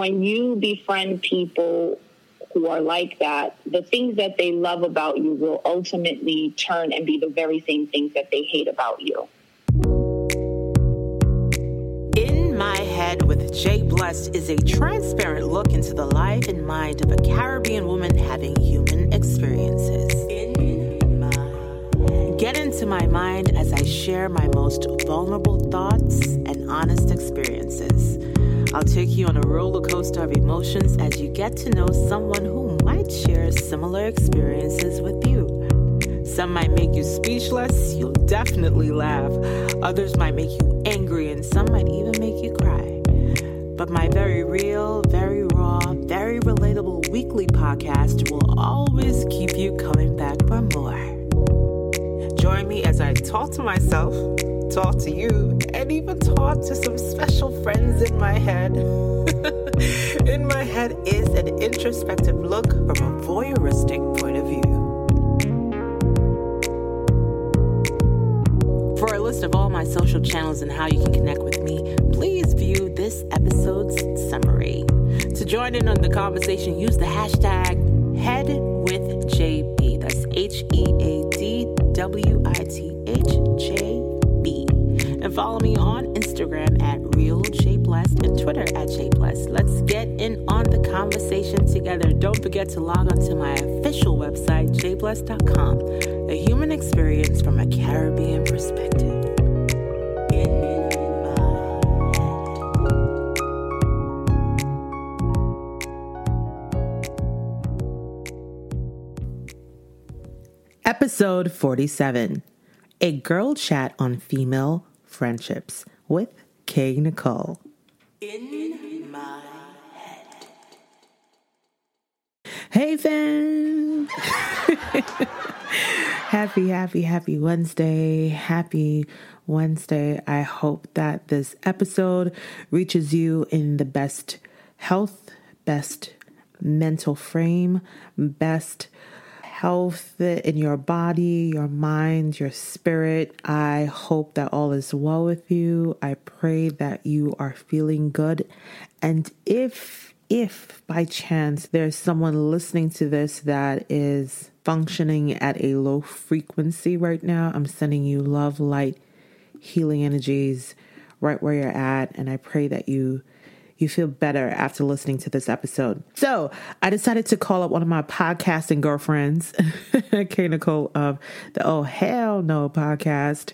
When you befriend people who are like that, the things that they love about you will ultimately turn and be the very same things that they hate about you. In My Head with Jay Blessed is a transparent look into the life and mind of a Caribbean woman having human experiences. Get into my mind as I share my most vulnerable thoughts and honest experiences. I'll take you on a roller coaster of emotions as you get to know someone who might share similar experiences with you. Some might make you speechless, you'll definitely laugh. Others might make you angry, and some might even make you cry. But my very real, very raw, very relatable weekly podcast will always keep you coming back for more. Join me as I talk to myself talk to you, and even talk to some special friends in my head. in my head is an introspective look from a voyeuristic point of view. For a list of all my social channels and how you can connect with me, please view this episode's summary. To join in on the conversation, use the hashtag HeadWithJB. That's H E A D W I T H J and follow me on Instagram at Real J Blessed and Twitter at J. Let's get in on the conversation together. Don't forget to log on to my official website, jblessed.com, a human experience from a Caribbean perspective. Episode 47 A Girl Chat on Female Friendships with K. Nicole. In my head. Hey, fam! happy, happy, happy Wednesday. Happy Wednesday. I hope that this episode reaches you in the best health, best mental frame, best health in your body, your mind, your spirit. I hope that all is well with you. I pray that you are feeling good. And if, if by chance there's someone listening to this that is functioning at a low frequency right now, I'm sending you love, light, healing energies right where you're at. And I pray that you you feel better after listening to this episode. So I decided to call up one of my podcasting girlfriends, Kay Nicole of the Oh Hell No podcast,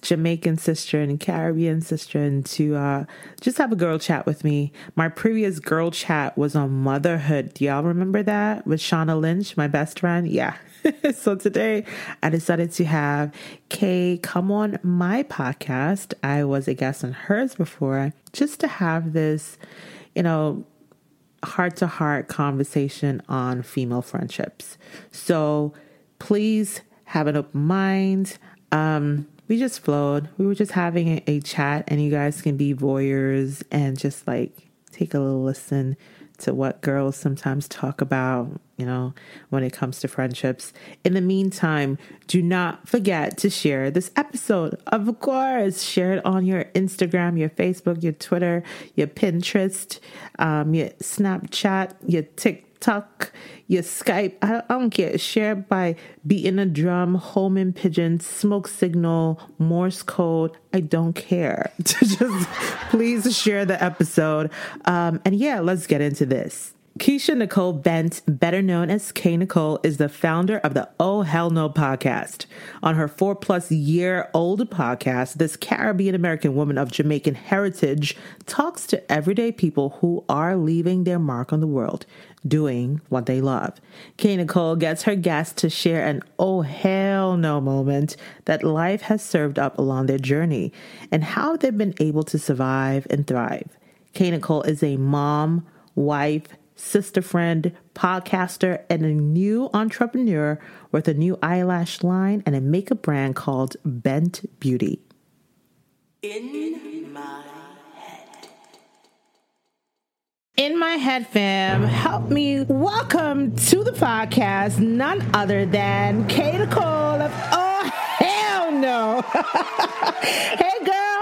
Jamaican sister and Caribbean sister, and to uh, just have a girl chat with me. My previous girl chat was on motherhood. Do y'all remember that with Shauna Lynch, my best friend? Yeah. so today I decided to have Kay come on my podcast. I was a guest on hers before, just to have this, you know, heart to heart conversation on female friendships. So please have an open mind. Um, we just flowed. We were just having a, a chat, and you guys can be voyeurs and just like take a little listen to what girls sometimes talk about, you know, when it comes to friendships. In the meantime, do not forget to share this episode. Of course, share it on your Instagram, your Facebook, your Twitter, your Pinterest, um, your Snapchat, your TikTok TikTok, your Skype. I, I don't care. Share by beating a drum, homing pigeons, smoke signal, Morse code. I don't care. Just please share the episode. Um, and yeah, let's get into this. Keisha Nicole Bent, better known as K Nicole, is the founder of the Oh Hell No podcast. On her four plus year old podcast, this Caribbean American woman of Jamaican heritage talks to everyday people who are leaving their mark on the world, doing what they love. K Nicole gets her guests to share an oh hell no moment that life has served up along their journey and how they've been able to survive and thrive. K Nicole is a mom, wife, sister friend, podcaster, and a new entrepreneur with a new eyelash line and a makeup brand called Bent Beauty. In my head. In my head, fam, help me welcome to the podcast none other than Kay Nicole of Oh Hell No. hey, girl.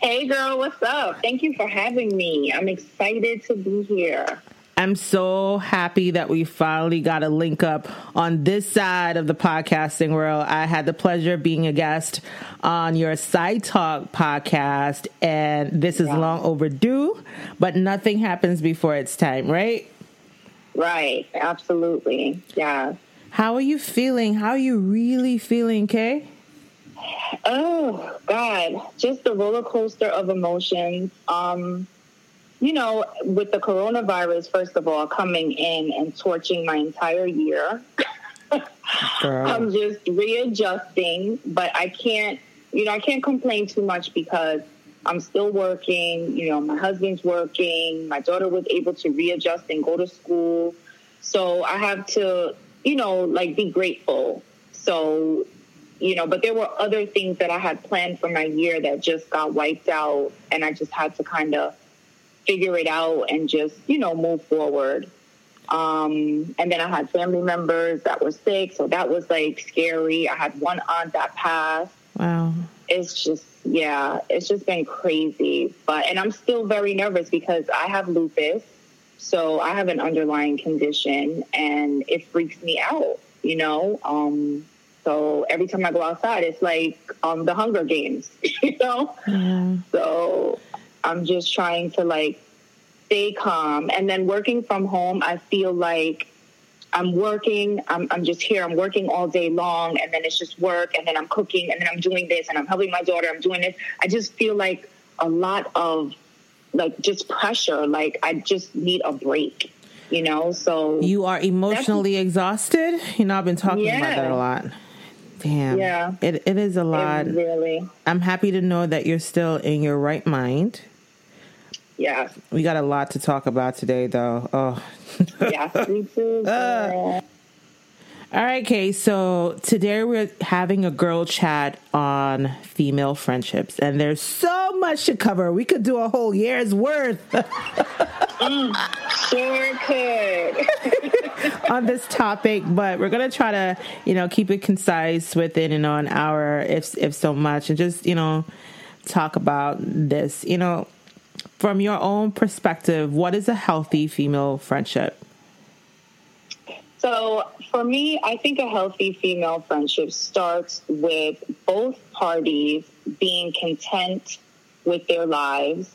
Hey, girl, what's up? Thank you for having me. I'm excited to be here. I'm so happy that we finally got a link up on this side of the podcasting world. I had the pleasure of being a guest on your Side Talk podcast, and this is yeah. long overdue, but nothing happens before it's time, right? Right, absolutely. Yeah. How are you feeling? How are you really feeling, Kay? Oh, God. Just the roller coaster of emotions. Um, you know, with the coronavirus, first of all, coming in and torching my entire year, I'm just readjusting, but I can't, you know, I can't complain too much because I'm still working. You know, my husband's working. My daughter was able to readjust and go to school. So I have to, you know, like be grateful. So, you know, but there were other things that I had planned for my year that just got wiped out. And I just had to kind of figure it out and just, you know, move forward. Um, and then I had family members that were sick, so that was like scary. I had one aunt that passed. Wow. It's just, yeah, it's just been crazy. But, and I'm still very nervous because I have lupus. So I have an underlying condition and it freaks me out, you know? Um, so every time I go outside, it's like um, the Hunger Games, you know? Yeah. So I'm just trying to like stay calm. And then working from home, I feel like I'm working, I'm, I'm just here, I'm working all day long, and then it's just work, and then I'm cooking, and then I'm doing this, and I'm helping my daughter, I'm doing this. I just feel like a lot of like just pressure. Like I just need a break, you know? So you are emotionally exhausted? You know, I've been talking yeah. about that a lot. Damn. Yeah. It, it is a lot. It really. I'm happy to know that you're still in your right mind. Yeah. We got a lot to talk about today, though. Oh. yeah, me too. Uh. All right, Kay. So today we're having a girl chat on female friendships, and there's so much to cover. We could do a whole year's worth. mm, sure could. on this topic, but we're gonna try to, you know, keep it concise within, you know, an hour, if if so much, and just, you know, talk about this. You know, from your own perspective, what is a healthy female friendship? So, for me, I think a healthy female friendship starts with both parties being content with their lives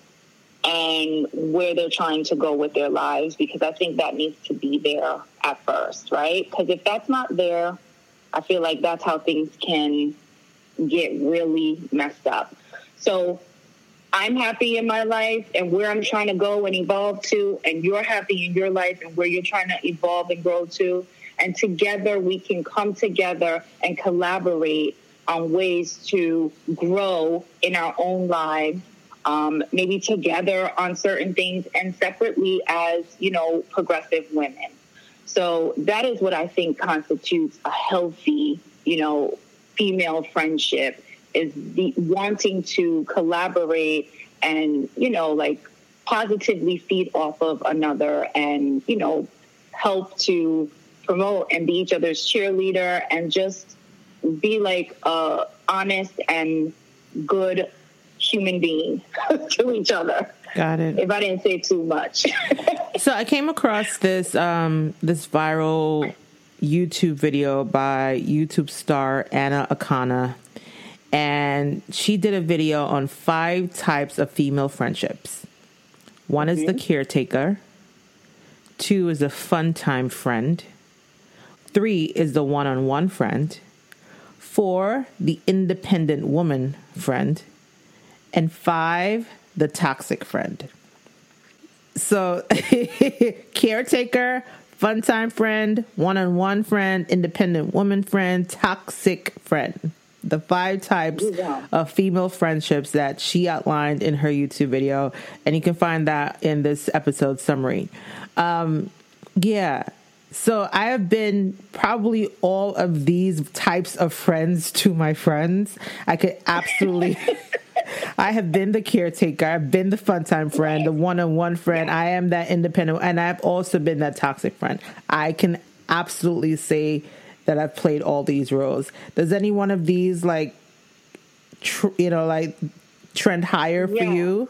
and where they're trying to go with their lives because I think that needs to be there at first, right? Because if that's not there, I feel like that's how things can get really messed up. So, I'm happy in my life and where I'm trying to go and evolve to, and you're happy in your life and where you're trying to evolve and grow to. And together we can come together and collaborate on ways to grow in our own lives, um, maybe together on certain things and separately as, you know, progressive women. So that is what I think constitutes a healthy, you know, female friendship is the wanting to collaborate and you know like positively feed off of another and you know help to promote and be each other's cheerleader and just be like a honest and good human being to each other. Got it. If I didn't say too much. so I came across this um, this viral YouTube video by YouTube star Anna Akana and she did a video on five types of female friendships. One is the caretaker, two is a fun time friend, three is the one on one friend, four, the independent woman friend, and five, the toxic friend. So, caretaker, fun time friend, one on one friend, independent woman friend, toxic friend the five types of female friendships that she outlined in her YouTube video, and you can find that in this episode summary. Um, yeah. So I have been probably all of these types of friends to my friends. I could absolutely. I have been the caretaker. I've been the fun time friend, the one on one friend. I am that independent, and I've also been that toxic friend. I can absolutely say that I've played all these roles. Does any one of these like, tr- you know, like trend higher for yeah. you?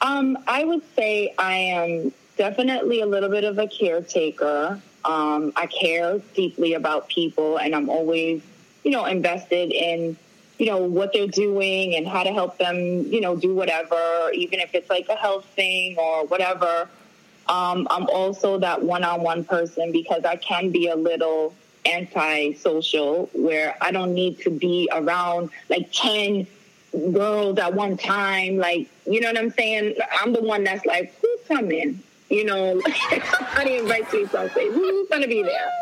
Um, I would say I am definitely a little bit of a caretaker. Um, I care deeply about people, and I'm always, you know, invested in, you know, what they're doing and how to help them, you know, do whatever, even if it's like a health thing or whatever. Um, I'm also that one-on-one person because I can be a little anti-social, where I don't need to be around like ten girls at one time. Like, you know what I'm saying? I'm the one that's like, who's coming? You know, somebody invites me something. Who's going to be there?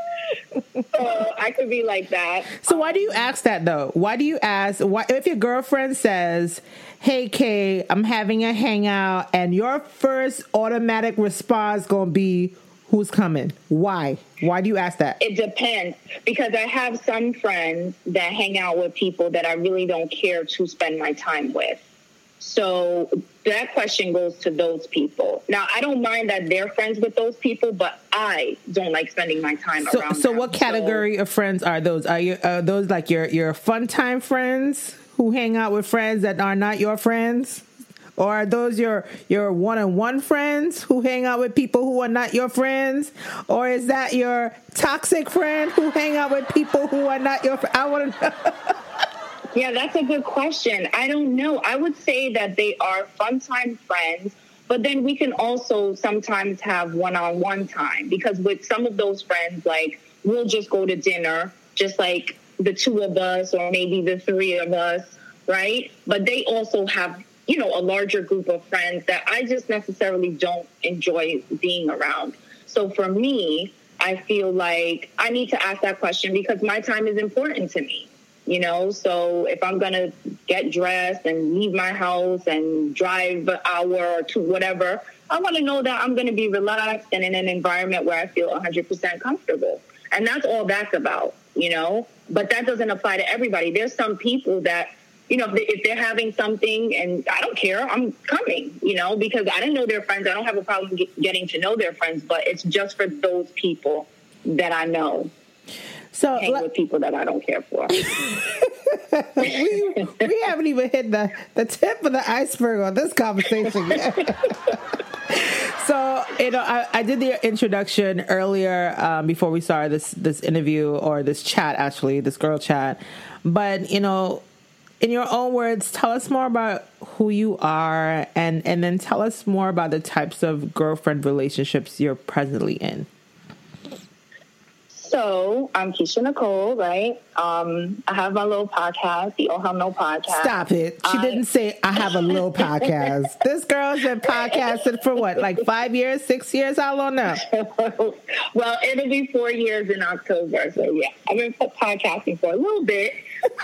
So I could be like that. So why do you um, ask that though? Why do you ask? Why if your girlfriend says, "Hey Kay, I'm having a hangout," and your first automatic response gonna be, who's coming? Why? Why do you ask that? It depends because I have some friends that hang out with people that I really don't care to spend my time with. So that question goes to those people. Now, I don't mind that they're friends with those people, but I don't like spending my time so, around. So, them. what category so, of friends are those? Are you are those like your your fun time friends who hang out with friends that are not your friends? Or are those your your one on one friends who hang out with people who are not your friends? Or is that your toxic friend who hang out with people who are not your? I want to. know. yeah, that's a good question. I don't know. I would say that they are fun time friends. But then we can also sometimes have one on one time because with some of those friends, like we'll just go to dinner, just like the two of us or maybe the three of us, right? But they also have you know, a larger group of friends that I just necessarily don't enjoy being around. So for me, I feel like I need to ask that question because my time is important to me. You know, so if I'm gonna get dressed and leave my house and drive an hour or two, whatever, I want to know that I'm gonna be relaxed and in an environment where I feel 100% comfortable. And that's all that's about, you know. But that doesn't apply to everybody. There's some people that you know, if they're having something and I don't care, I'm coming, you know, because I didn't know their friends. I don't have a problem getting to know their friends, but it's just for those people that I know. So hang with people that I don't care for. we, we haven't even hit the, the tip of the iceberg on this conversation yet. so you know, I, I, did the introduction earlier um, before we started this this interview or this chat, actually, this girl chat. But you know, in your own words, tell us more about who you are and, and then tell us more about the types of girlfriend relationships you're presently in. So I'm Keisha Nicole, right? Um, I have my little podcast, the Oh Hell No podcast. Stop it. She I... didn't say I have a little podcast. this girl's been podcasting for what, like five years, six years? How long now? well, it'll be four years in October. So yeah, I've been podcasting for a little bit.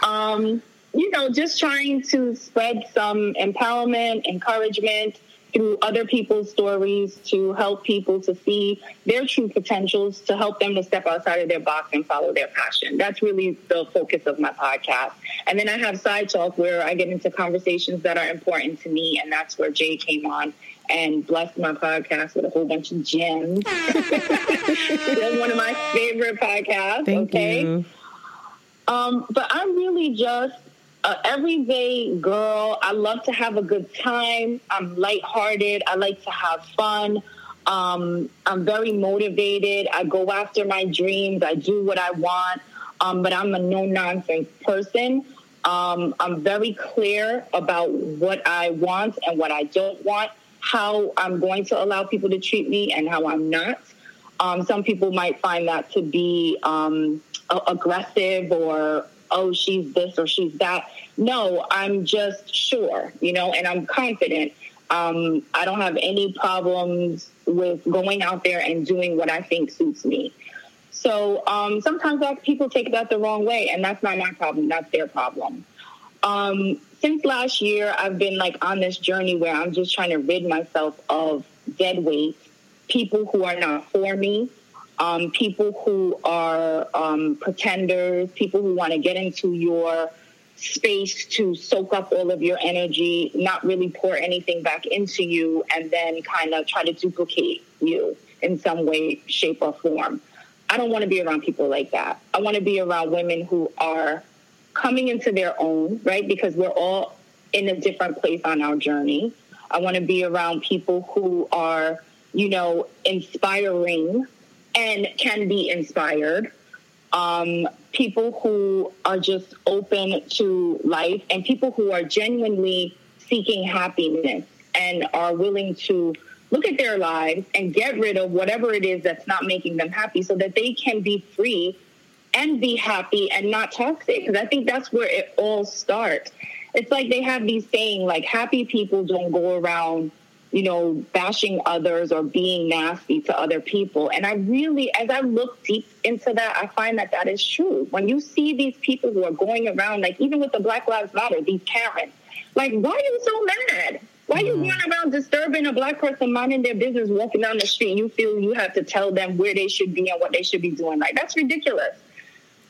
Um, you know, just trying to spread some empowerment, encouragement through other people's stories to help people to see their true potentials, to help them to step outside of their box and follow their passion. That's really the focus of my podcast. And then I have Side Talk where I get into conversations that are important to me, and that's where Jay came on and blessed my podcast with a whole bunch of gems. That's one of my favorite podcasts. Thank okay. You. Um, but I'm really just a everyday girl. I love to have a good time. I'm lighthearted. I like to have fun. Um, I'm very motivated. I go after my dreams. I do what I want. Um, but I'm a no nonsense person. Um, I'm very clear about what I want and what I don't want, how I'm going to allow people to treat me and how I'm not. Um, some people might find that to be um, aggressive or oh, she's this or she's that. No, I'm just sure, you know, and I'm confident. Um, I don't have any problems with going out there and doing what I think suits me. So um, sometimes people take that the wrong way, and that's not my problem. That's their problem. Um, since last year, I've been like on this journey where I'm just trying to rid myself of dead weight, people who are not for me, um, people who are um, pretenders, people who want to get into your space to soak up all of your energy, not really pour anything back into you, and then kind of try to duplicate you in some way, shape, or form. I don't want to be around people like that. I want to be around women who are coming into their own, right? Because we're all in a different place on our journey. I want to be around people who are, you know, inspiring and can be inspired. Um, people who are just open to life and people who are genuinely seeking happiness and are willing to look at their lives and get rid of whatever it is that's not making them happy so that they can be free and be happy and not toxic. Because I think that's where it all starts. It's like they have these saying like happy people don't go around, you know, bashing others or being nasty to other people. And I really, as I look deep into that, I find that that is true. When you see these people who are going around, like even with the Black Lives Matter, these Karens, like why are you so mad? Why are you mm. going around disturbing a black person minding their business, walking down the street? You feel you have to tell them where they should be and what they should be doing. Like that's ridiculous.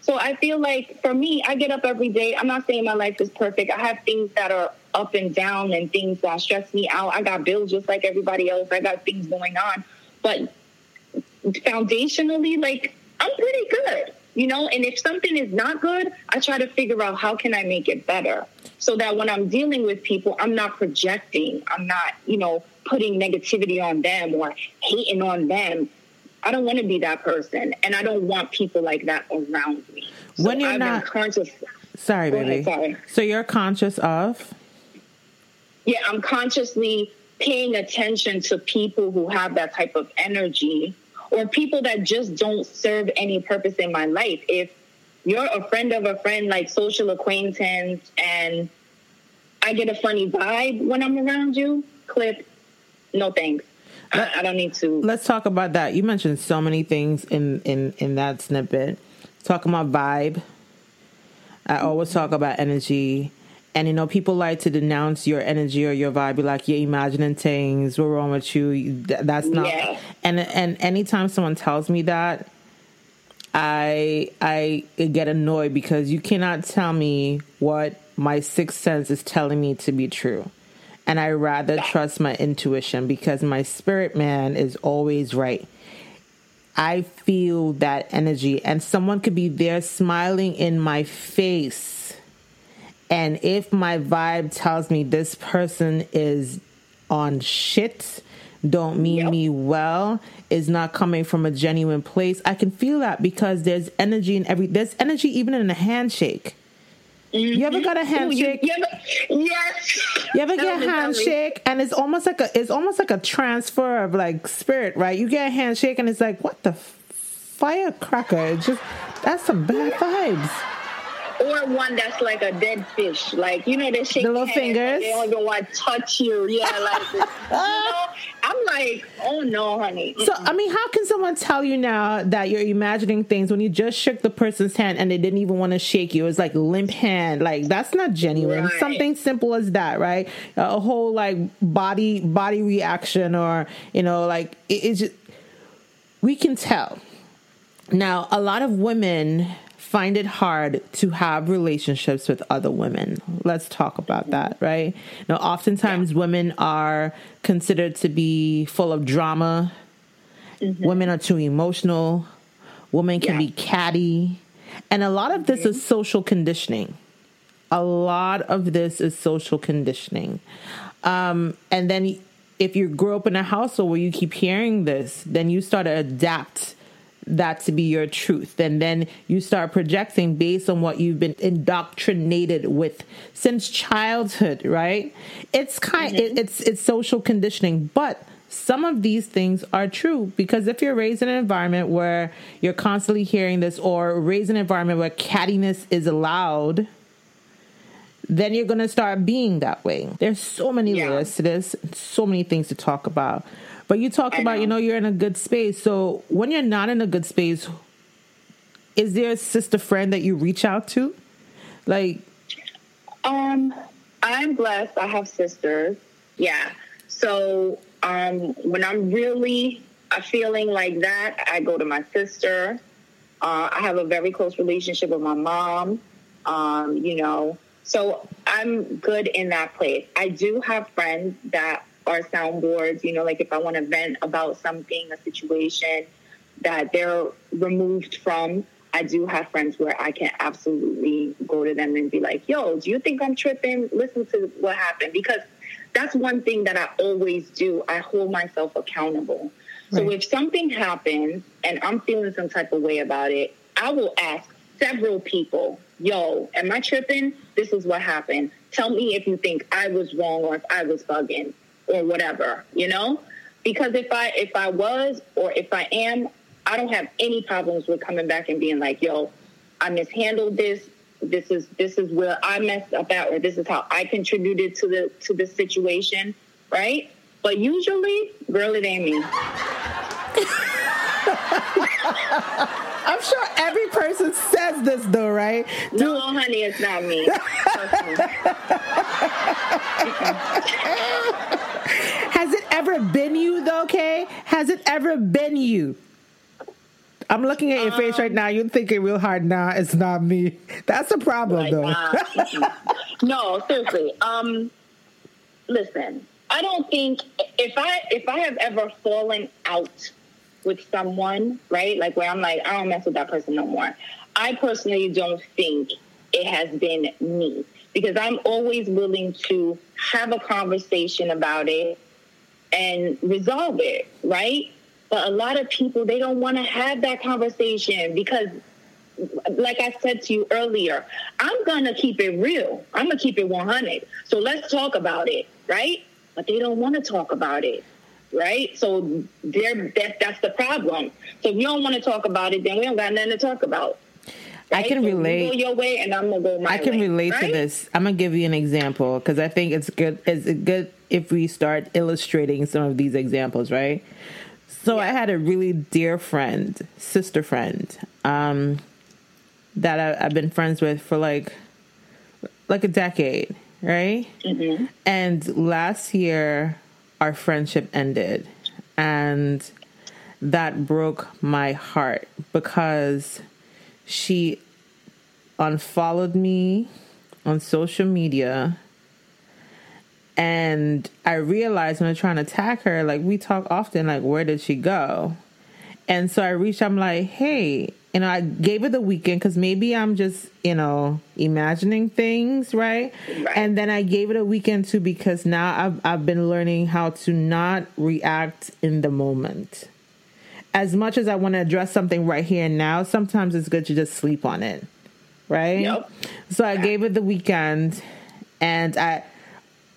So I feel like for me, I get up every day. I'm not saying my life is perfect. I have things that are up and down and things that stress me out. I got bills just like everybody else. I got things going on. But foundationally, like I'm pretty good you know and if something is not good i try to figure out how can i make it better so that when i'm dealing with people i'm not projecting i'm not you know putting negativity on them or hating on them i don't want to be that person and i don't want people like that around me so when you're I've not conscious sorry baby ahead, sorry. so you're conscious of yeah i'm consciously paying attention to people who have that type of energy or people that just don't serve any purpose in my life. If you're a friend of a friend, like social acquaintance, and I get a funny vibe when I'm around you, clip, no thanks. I, I don't need to. Let's talk about that. You mentioned so many things in in in that snippet. Talking about vibe. I always talk about energy. And you know, people like to denounce your energy or your vibe, be like, "You're imagining things. What's wrong with you? That's not." Yeah. And and anytime someone tells me that, I I get annoyed because you cannot tell me what my sixth sense is telling me to be true. And I rather trust my intuition because my spirit man is always right. I feel that energy, and someone could be there smiling in my face and if my vibe tells me this person is on shit, don't mean yep. me well, is not coming from a genuine place, I can feel that because there's energy in every there's energy even in a handshake. Mm-hmm. You ever got a handshake? Ooh, you, you ever, yes. You ever get a handshake and it's almost like a it's almost like a transfer of like spirit, right? You get a handshake and it's like, what the firecracker? It's just that's some bad vibes or one that's like a dead fish. Like you know, they shake the little fingers. They don't even want to touch you. Yeah, like you know. I'm like, oh no, honey. So I mean, how can someone tell you now that you're imagining things when you just shook the person's hand and they didn't even want to shake you? It's like limp hand. Like that's not genuine. Right. Something simple as that, right? A whole like body body reaction, or you know, like it, it's just we can tell. Now, a lot of women find it hard to have relationships with other women. Let's talk about that, right? Now, oftentimes yeah. women are considered to be full of drama. Mm-hmm. Women are too emotional. Women can yeah. be catty. And a lot of this mm-hmm. is social conditioning. A lot of this is social conditioning. Um, and then if you grow up in a household where you keep hearing this, then you start to adapt that to be your truth. And then you start projecting based on what you've been indoctrinated with since childhood right? It's kind mm-hmm. it, it's it's social conditioning. But some of these things are true because if you're raised in an environment where you're constantly hearing this or raised in an environment where cattiness is allowed then you're going to start being that way. There's so many yeah. layers to this so many things to talk about but you talked about, you know, you're in a good space. So when you're not in a good space, is there a sister friend that you reach out to? Like, um, I'm blessed. I have sisters. Yeah. So um, when I'm really uh, feeling like that, I go to my sister. Uh, I have a very close relationship with my mom. Um, you know, so I'm good in that place. I do have friends that our soundboards, you know, like if I want to vent about something, a situation that they're removed from, I do have friends where I can absolutely go to them and be like, yo, do you think I'm tripping? Listen to what happened. Because that's one thing that I always do. I hold myself accountable. Right. So if something happens and I'm feeling some type of way about it, I will ask several people, yo, am I tripping? This is what happened. Tell me if you think I was wrong or if I was bugging or whatever, you know? Because if I if I was or if I am, I don't have any problems with coming back and being like, yo, I mishandled this. This is this is where I messed up at, or this is how I contributed to the to the situation, right? But usually, girl, it ain't me. I'm sure every person says this though, right? No, honey, it's not me. Ever been you though, Kay? Has it ever been you? I'm looking at your um, face right um, now. You're thinking real hard. Nah, it's not me. That's a problem, like, though. Uh, no, seriously. Um, listen, I don't think if I if I have ever fallen out with someone, right? Like where I'm like, I don't mess with that person no more. I personally don't think it has been me because I'm always willing to have a conversation about it and resolve it, right? But a lot of people, they don't want to have that conversation because, like I said to you earlier, I'm going to keep it real. I'm going to keep it 100. So let's talk about it, right? But they don't want to talk about it, right? So they're, that, that's the problem. So if you don't want to talk about it, then we don't got nothing to talk about. Right? I can so relate. You go your way, and I'm gonna go my I can way, relate right? to this. I'm gonna give you an example because I think it's good. It's a good if we start illustrating some of these examples, right? So yeah. I had a really dear friend, sister friend, um, that I, have been friends with for like like a decade, right? Mm-hmm. And last year, our friendship ended, and that broke my heart because she unfollowed me on social media and I realized when I was trying to tag her, like we talk often, like where did she go? And so I reached. I'm like, hey, you know, I gave it the weekend because maybe I'm just, you know, imagining things, right? right? And then I gave it a weekend too because now I've I've been learning how to not react in the moment. As much as I want to address something right here and now, sometimes it's good to just sleep on it, right? Yep. So I gave it the weekend, and I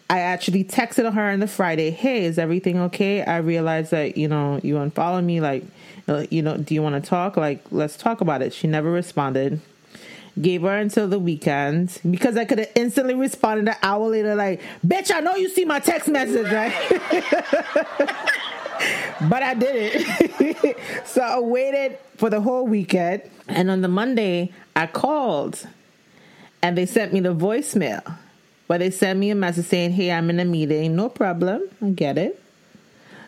I actually texted her on the Friday, "Hey, is everything okay? I realized that you know you unfollowed me. Like, uh, you know, do you want to talk? Like, let's talk about it." She never responded. Gave her until the weekend because I could have instantly responded an hour later, like, "Bitch, I know you see my text message, right?" but I didn't. so I waited for the whole weekend, and on the Monday I called, and they sent me the voicemail but they sent me a message saying, Hey, I'm in a meeting. No problem. I get it.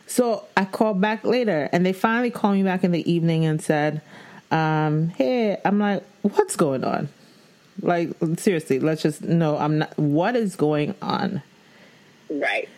So I called back later and they finally called me back in the evening and said, um, Hey, I'm like, what's going on? Like, seriously, let's just know I'm not, what is going on? Right.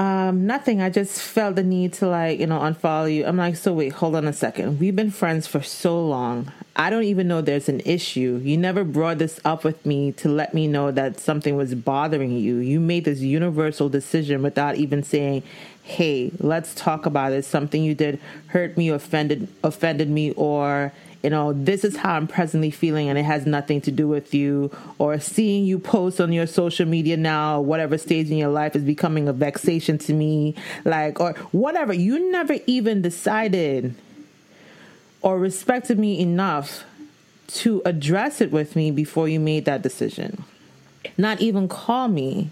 Um, nothing. I just felt the need to like, you know, unfollow you. I'm like, so wait, hold on a second. We've been friends for so long. I don't even know there's an issue. You never brought this up with me to let me know that something was bothering you. You made this universal decision without even saying, "Hey, let's talk about it. Something you did hurt me, offended offended me or you know, this is how I'm presently feeling and it has nothing to do with you, or seeing you post on your social media now, whatever stage in your life is becoming a vexation to me, like, or whatever. You never even decided or respected me enough to address it with me before you made that decision. Not even call me.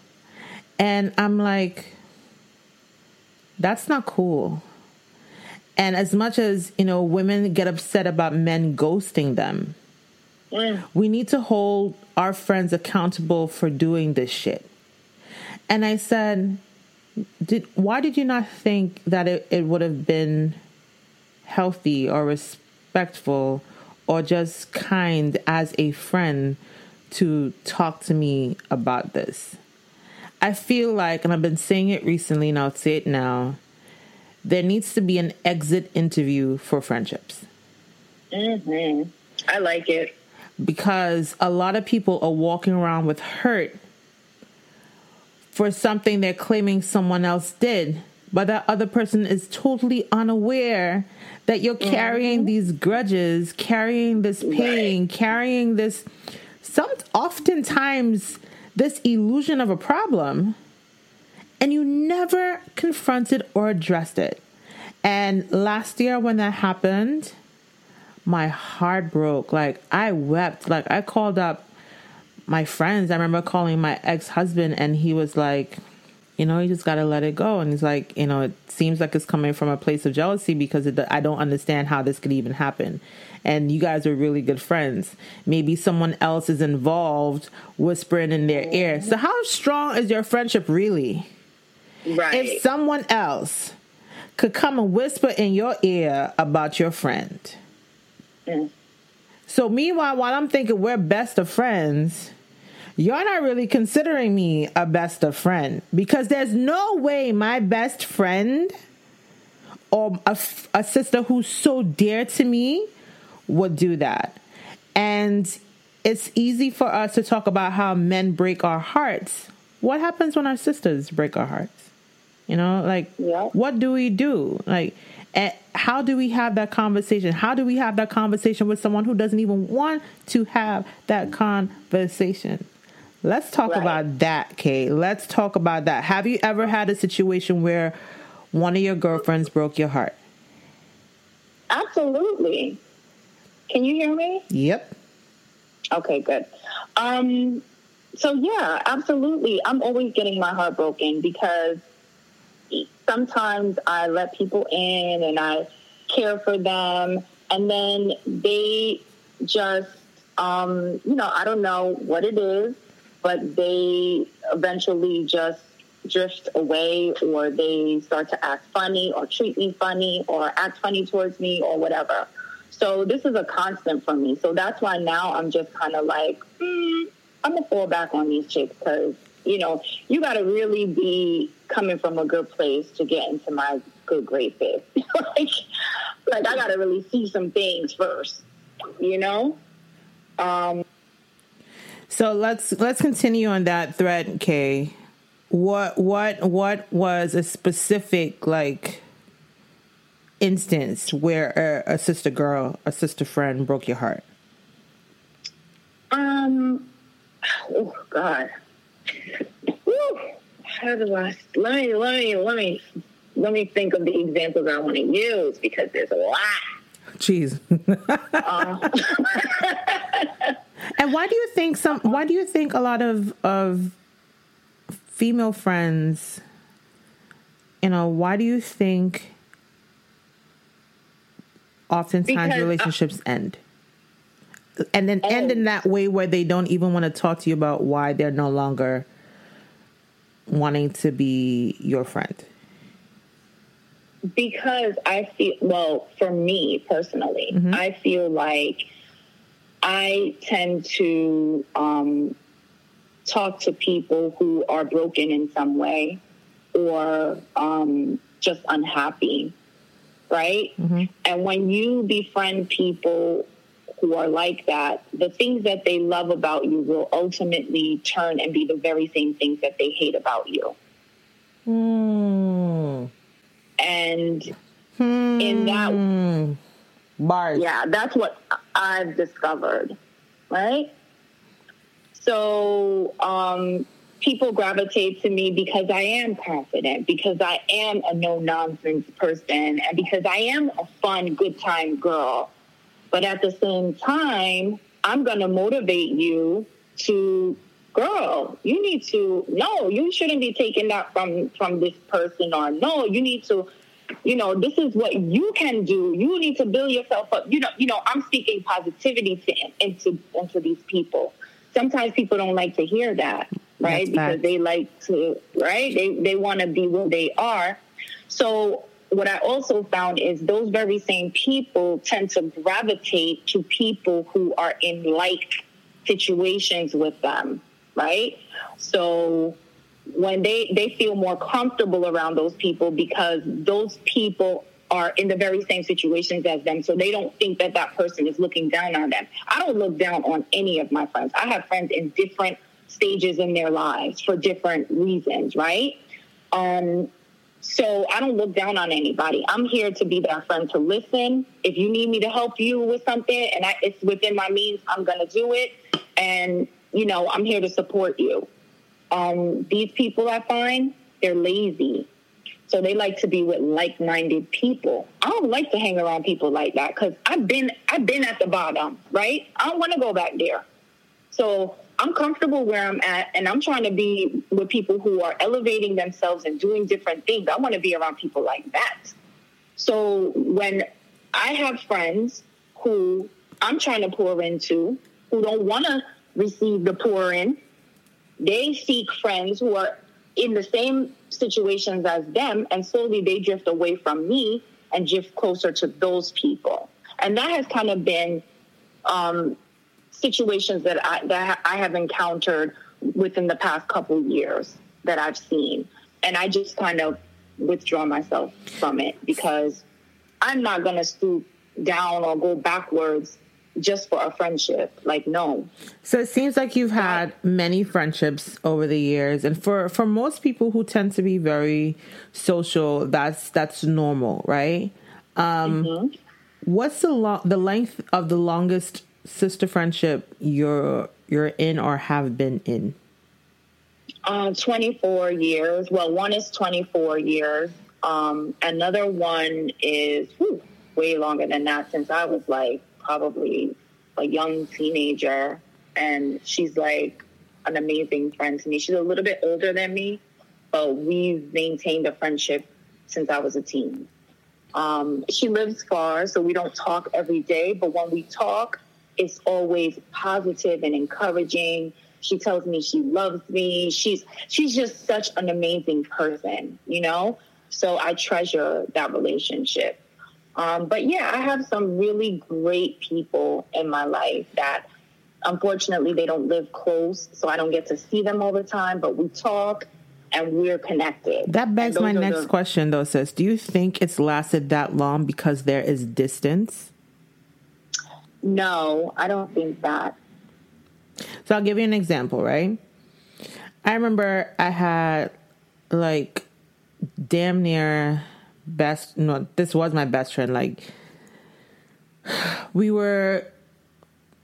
And I'm like, that's not cool. And as much as, you know, women get upset about men ghosting them, mm. we need to hold our friends accountable for doing this shit. And I said, did why did you not think that it, it would have been healthy or respectful or just kind as a friend to talk to me about this? I feel like, and I've been saying it recently, and I'll say it now there needs to be an exit interview for friendships. Mm-hmm. I like it. Because a lot of people are walking around with hurt for something they're claiming someone else did, but that other person is totally unaware that you're mm-hmm. carrying these grudges, carrying this pain, right. carrying this some oftentimes this illusion of a problem and you never confronted or addressed it. And last year when that happened, my heart broke. Like I wept. Like I called up my friends. I remember calling my ex husband, and he was like, you know, you just got to let it go. And he's like, you know, it seems like it's coming from a place of jealousy because it, I don't understand how this could even happen. And you guys are really good friends. Maybe someone else is involved whispering in their ear. So, how strong is your friendship really? Right. If someone else could come and whisper in your ear about your friend. Mm. So, meanwhile, while I'm thinking we're best of friends, you're not really considering me a best of friend because there's no way my best friend or a, a sister who's so dear to me would do that. And it's easy for us to talk about how men break our hearts. What happens when our sisters break our hearts? You know, like yeah. what do we do? Like how do we have that conversation? How do we have that conversation with someone who doesn't even want to have that conversation? Let's talk right. about that, Kate. Let's talk about that. Have you ever had a situation where one of your girlfriends broke your heart? Absolutely. Can you hear me? Yep. Okay, good. Um, so yeah, absolutely. I'm always getting my heart broken because sometimes I let people in and I care for them, and then they just, um, you know, I don't know what it is but they eventually just drift away or they start to act funny or treat me funny or act funny towards me or whatever. So this is a constant for me. So that's why now I'm just kind of like, mm, I'm gonna fall back on these chicks because you know you got to really be coming from a good place to get into my good graces. like, like I got to really see some things first, you know. Um, so let's let's continue on that thread, Kay. What what what was a specific like instance where a, a sister girl, a sister friend broke your heart? Um. Oh God. Woo. How do I? Let me let me let me let me think of the examples I want to use because there's a lot. Jeez. uh, and why do you think some? Why do you think a lot of of female friends? You know, why do you think oftentimes because, uh, relationships uh, end? And then end in that way where they don't even want to talk to you about why they're no longer wanting to be your friend because I feel well for me personally, mm-hmm. I feel like I tend to um, talk to people who are broken in some way or um, just unhappy, right? Mm-hmm. And when you befriend people who are like that, the things that they love about you will ultimately turn and be the very same things that they hate about you. Mm. And hmm. in that Bars. Yeah, that's what I've discovered, right? So um, people gravitate to me because I am confident, because I am a no nonsense person, and because I am a fun, good time girl. But at the same time, I'm going to motivate you to girl you need to no you shouldn't be taking that from from this person or no you need to you know, this is what you can do. You need to build yourself up. You know, you know, I'm speaking positivity to, into into these people. Sometimes people don't like to hear that, right? That's because they like to, right? They they want to be where they are. So what I also found is those very same people tend to gravitate to people who are in like situations with them, right? So when they they feel more comfortable around those people because those people are in the very same situations as them. So they don't think that that person is looking down on them. I don't look down on any of my friends. I have friends in different stages in their lives for different reasons, right? Um, so I don't look down on anybody. I'm here to be that friend to listen. If you need me to help you with something and I, it's within my means, I'm going to do it. And, you know, I'm here to support you. Um, these people I find, they're lazy. So they like to be with like-minded people. I don't like to hang around people like that because I've been I've been at the bottom, right? I don't want to go back there. So I'm comfortable where I'm at, and I'm trying to be with people who are elevating themselves and doing different things. I want to be around people like that. So when I have friends who I'm trying to pour into, who don't want to receive the pour in, they seek friends who are in the same situations as them, and slowly they drift away from me and drift closer to those people. And that has kind of been um, situations that I that I have encountered within the past couple years that I've seen, and I just kind of withdraw myself from it because I'm not going to stoop down or go backwards just for a friendship. Like, no. So it seems like you've had many friendships over the years, and for for most people who tend to be very social, that's that's normal, right? Um, mm-hmm. What's the lo- the length of the longest sister friendship you're you're in or have been in? Uh, 24 years. Well, one is 24 years. Um, another one is whew, way longer than that since I was like probably a young teenager, and she's like an amazing friend to me. She's a little bit older than me, but we've maintained a friendship since I was a teen. Um, she lives far, so we don't talk every day, but when we talk, it's always positive and encouraging. She tells me she loves me. She's she's just such an amazing person, you know? So I treasure that relationship. Um, but yeah, I have some really great people in my life that unfortunately they don't live close, so I don't get to see them all the time, but we talk and we're connected. That begs my next the- question though, sis. Do you think it's lasted that long because there is distance? No, I don't think that. So I'll give you an example, right? I remember I had like damn near best no this was my best friend like we were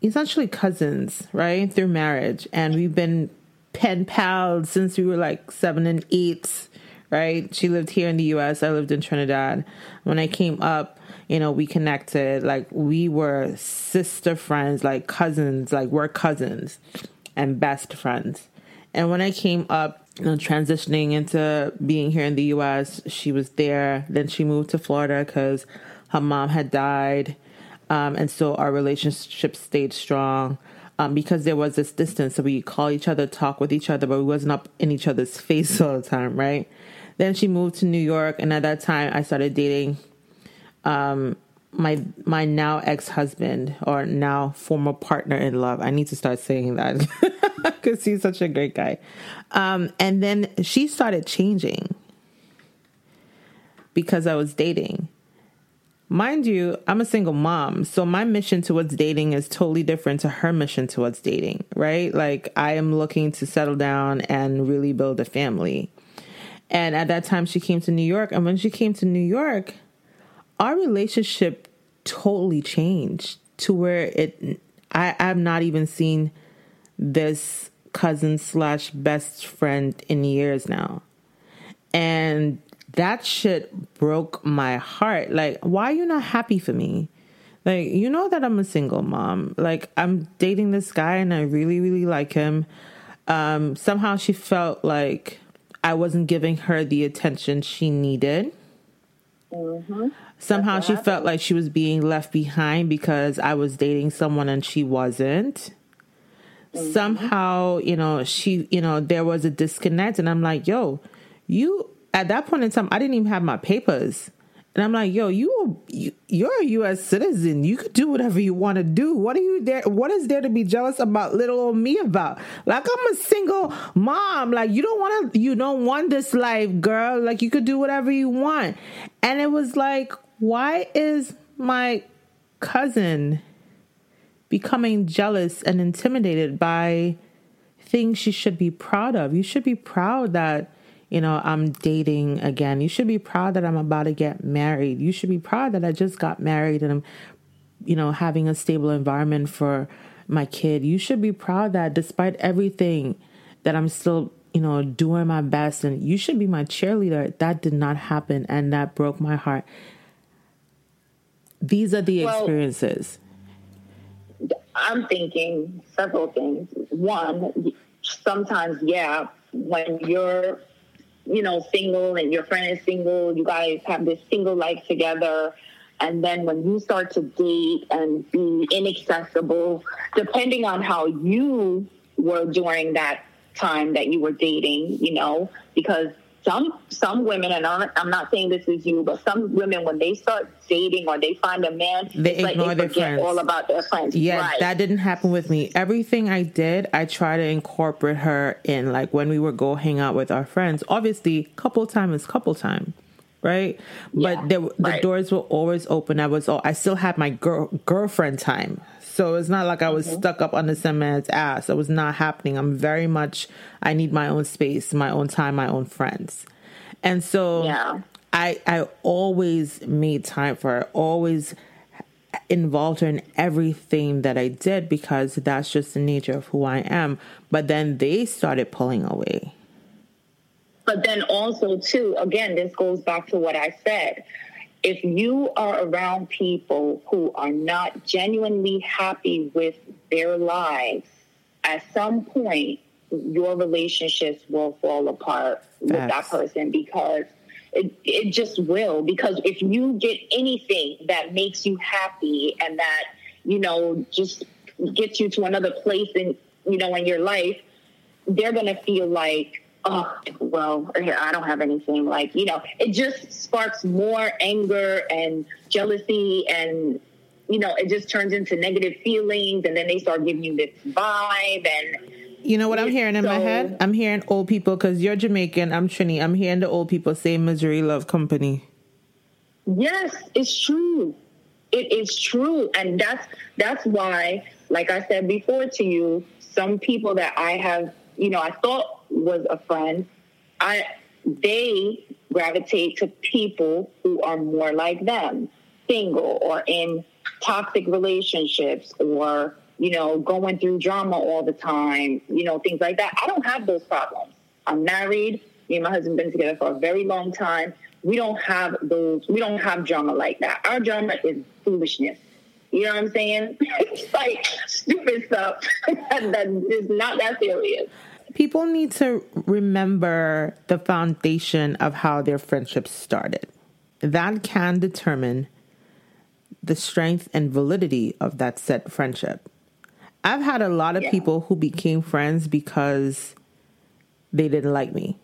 essentially cousins right through marriage and we've been pen pals since we were like seven and eight right she lived here in the us i lived in trinidad when i came up you know we connected like we were sister friends like cousins like we're cousins and best friends and when i came up you know, transitioning into being here in the U.S. She was there. Then she moved to Florida because her mom had died, um, and so our relationship stayed strong. Um, because there was this distance, so we call each other, talk with each other, but we wasn't up in each other's face all the time, right? Then she moved to New York, and at that time, I started dating um, my my now ex husband or now former partner in love. I need to start saying that because he's such a great guy. Um, and then she started changing because I was dating. Mind you, I'm a single mom, so my mission towards dating is totally different to her mission towards dating, right? Like, I am looking to settle down and really build a family. And at that time, she came to New York. And when she came to New York, our relationship totally changed to where it I, I've not even seen this cousin slash best friend in years now. And that shit broke my heart. Like, why are you not happy for me? Like, you know that I'm a single mom. Like, I'm dating this guy and I really, really like him. Um, somehow she felt like I wasn't giving her the attention she needed. Mm-hmm. Somehow she felt like she was being left behind because I was dating someone and she wasn't. Mm-hmm. Somehow, you know, she, you know, there was a disconnect. And I'm like, yo, you, at that point in time, I didn't even have my papers. And I'm like, yo, you, you you're a U.S. citizen. You could do whatever you want to do. What are you there? What is there to be jealous about little old me about? Like I'm a single mom. Like you don't want to, you don't want this life, girl. Like you could do whatever you want. And it was like, why is my cousin becoming jealous and intimidated by things she should be proud of? You should be proud that, you know, I'm dating again. You should be proud that I'm about to get married. You should be proud that I just got married and I'm, you know, having a stable environment for my kid. You should be proud that despite everything that I'm still you know, doing my best and you should be my cheerleader. That did not happen and that broke my heart. These are the well, experiences. I'm thinking several things. One, sometimes, yeah, when you're, you know, single and your friend is single, you guys have this single life together. And then when you start to date and be inaccessible, depending on how you were during that time that you were dating, you know, because some some women, and I'm, I'm not saying this is you, but some women when they start dating or they find a man, they ignore like they their friends. All about their friends. Yeah, right. that didn't happen with me. Everything I did, I try to incorporate her in. Like when we would go hang out with our friends. Obviously, couple time is couple time right? Yeah, but the right. doors were always open. I was, oh, I still had my girl girlfriend time. So it's not like I was mm-hmm. stuck up on some man's ass. It was not happening. I'm very much, I need my own space, my own time, my own friends. And so yeah. I, I always made time for her, always involved her in everything that I did because that's just the nature of who I am. But then they started pulling away. But then also, too, again, this goes back to what I said if you are around people who are not genuinely happy with their lives, at some point, your relationships will fall apart with that person because it, it just will. Because if you get anything that makes you happy and that, you know, just gets you to another place in, you know, in your life, they're going to feel like, oh, well, I don't have anything. Like, you know, it just sparks more anger and jealousy and, you know, it just turns into negative feelings. And then they start giving you this vibe. And, you know what I'm hearing in so, my head? I'm hearing old people because you're Jamaican. I'm Trini. I'm hearing the old people say misery love company. Yes, it's true. It is true. And that's that's why, like I said before to you, some people that I have, you know, I thought was a friend, I they gravitate to people who are more like them, single or in toxic relationships or you know going through drama all the time, you know things like that. I don't have those problems. I'm married. Me and my husband been together for a very long time. We don't have those. We don't have drama like that. Our drama is foolishness. You know what I'm saying? it's like stupid stuff that is not that serious people need to remember the foundation of how their friendship started. That can determine the strength and validity of that set friendship. I've had a lot of yeah. people who became friends because they didn't like me.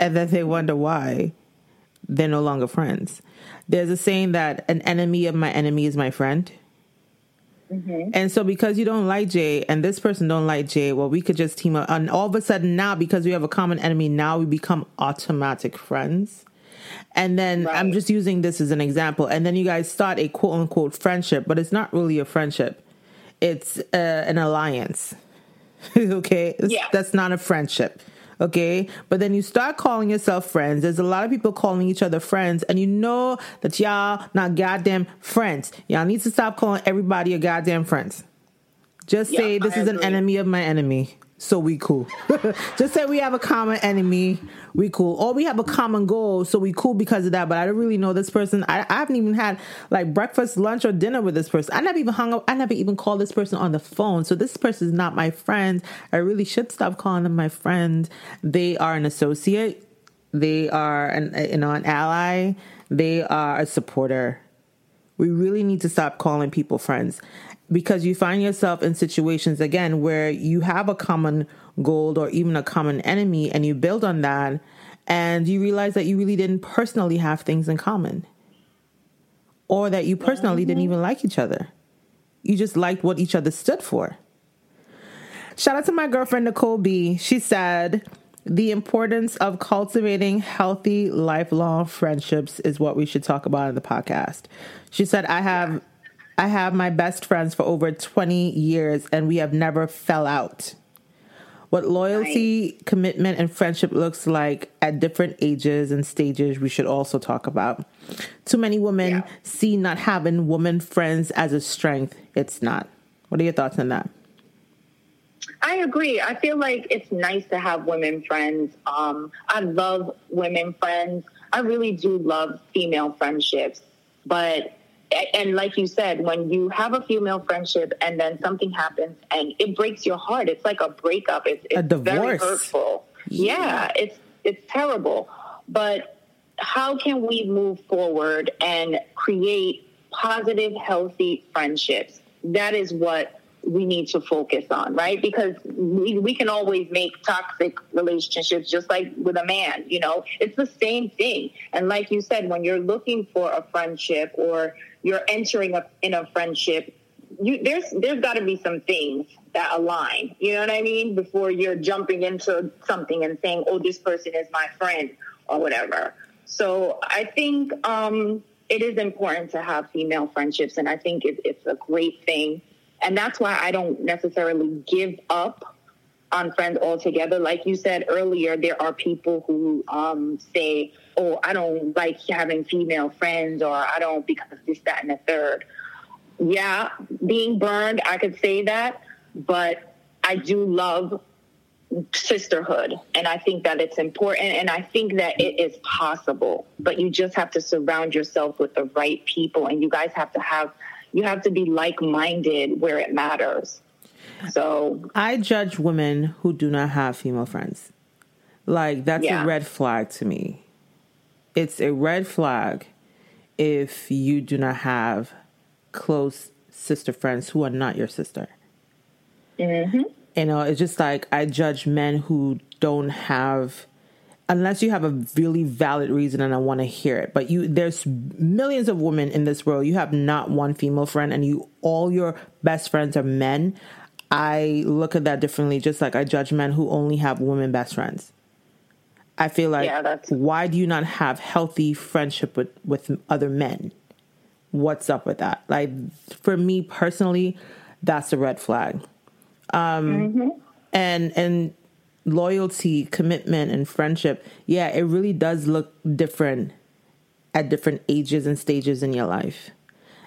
And then they wonder why they're no longer friends. There's a saying that an enemy of my enemy is my friend. Mm-hmm. And so because you don't like Jay and this person don't like Jay, well, we could just team up. And all of a sudden now, because we have a common enemy, now we become automatic friends. And then right. I'm just using this as an example. And then you guys start a quote unquote friendship, but it's not really a friendship. It's uh, an alliance. okay? Yeah. That's not a friendship. Okay. But then you start calling yourself friends. There's a lot of people calling each other friends, and you know that y'all not goddamn friends. Y'all need to stop calling everybody your goddamn friends. Just say this I is agree. an enemy of my enemy so we cool. Just say we have a common enemy, we cool. Or we have a common goal, so we cool because of that. But I don't really know this person. I, I haven't even had like breakfast, lunch, or dinner with this person. I never even hung up. I never even called this person on the phone. So this person is not my friend. I really should stop calling them my friend. They are an associate. They are an you know an ally. They are a supporter. We really need to stop calling people friends because you find yourself in situations again where you have a common goal or even a common enemy and you build on that and you realize that you really didn't personally have things in common or that you personally mm-hmm. didn't even like each other. You just liked what each other stood for. Shout out to my girlfriend Nicole B. She said, the importance of cultivating healthy, lifelong friendships is what we should talk about in the podcast. She said, I have. I have my best friends for over 20 years and we have never fell out. What loyalty, right. commitment, and friendship looks like at different ages and stages, we should also talk about. Too many women yeah. see not having woman friends as a strength. It's not. What are your thoughts on that? I agree. I feel like it's nice to have women friends. Um, I love women friends. I really do love female friendships. But and like you said, when you have a female friendship and then something happens and it breaks your heart, it's like a breakup. It's, it's a divorce. very hurtful. Yeah. yeah, it's it's terrible. But how can we move forward and create positive, healthy friendships? That is what we need to focus on, right? Because we, we can always make toxic relationships just like with a man, you know, it's the same thing. And like you said, when you're looking for a friendship or you're entering a, in a friendship, you, there's there's got to be some things that align. You know what I mean? Before you're jumping into something and saying, "Oh, this person is my friend" or whatever. So I think um, it is important to have female friendships, and I think it, it's a great thing. And that's why I don't necessarily give up on friends altogether. Like you said earlier, there are people who um, say, oh, I don't like having female friends or I don't because this, that, and the third. Yeah, being burned, I could say that, but I do love sisterhood and I think that it's important and I think that it is possible, but you just have to surround yourself with the right people and you guys have to have you have to be like-minded where it matters. So I judge women who do not have female friends. Like that's yeah. a red flag to me it's a red flag if you do not have close sister friends who are not your sister. Mm-hmm. You know, it's just like I judge men who don't have unless you have a really valid reason and I want to hear it. But you there's millions of women in this world. You have not one female friend and you all your best friends are men. I look at that differently just like I judge men who only have women best friends. I feel like yeah, why do you not have healthy friendship with with other men? What's up with that? Like for me personally, that's a red flag. Um, mm-hmm. and and loyalty, commitment, and friendship. Yeah, it really does look different at different ages and stages in your life.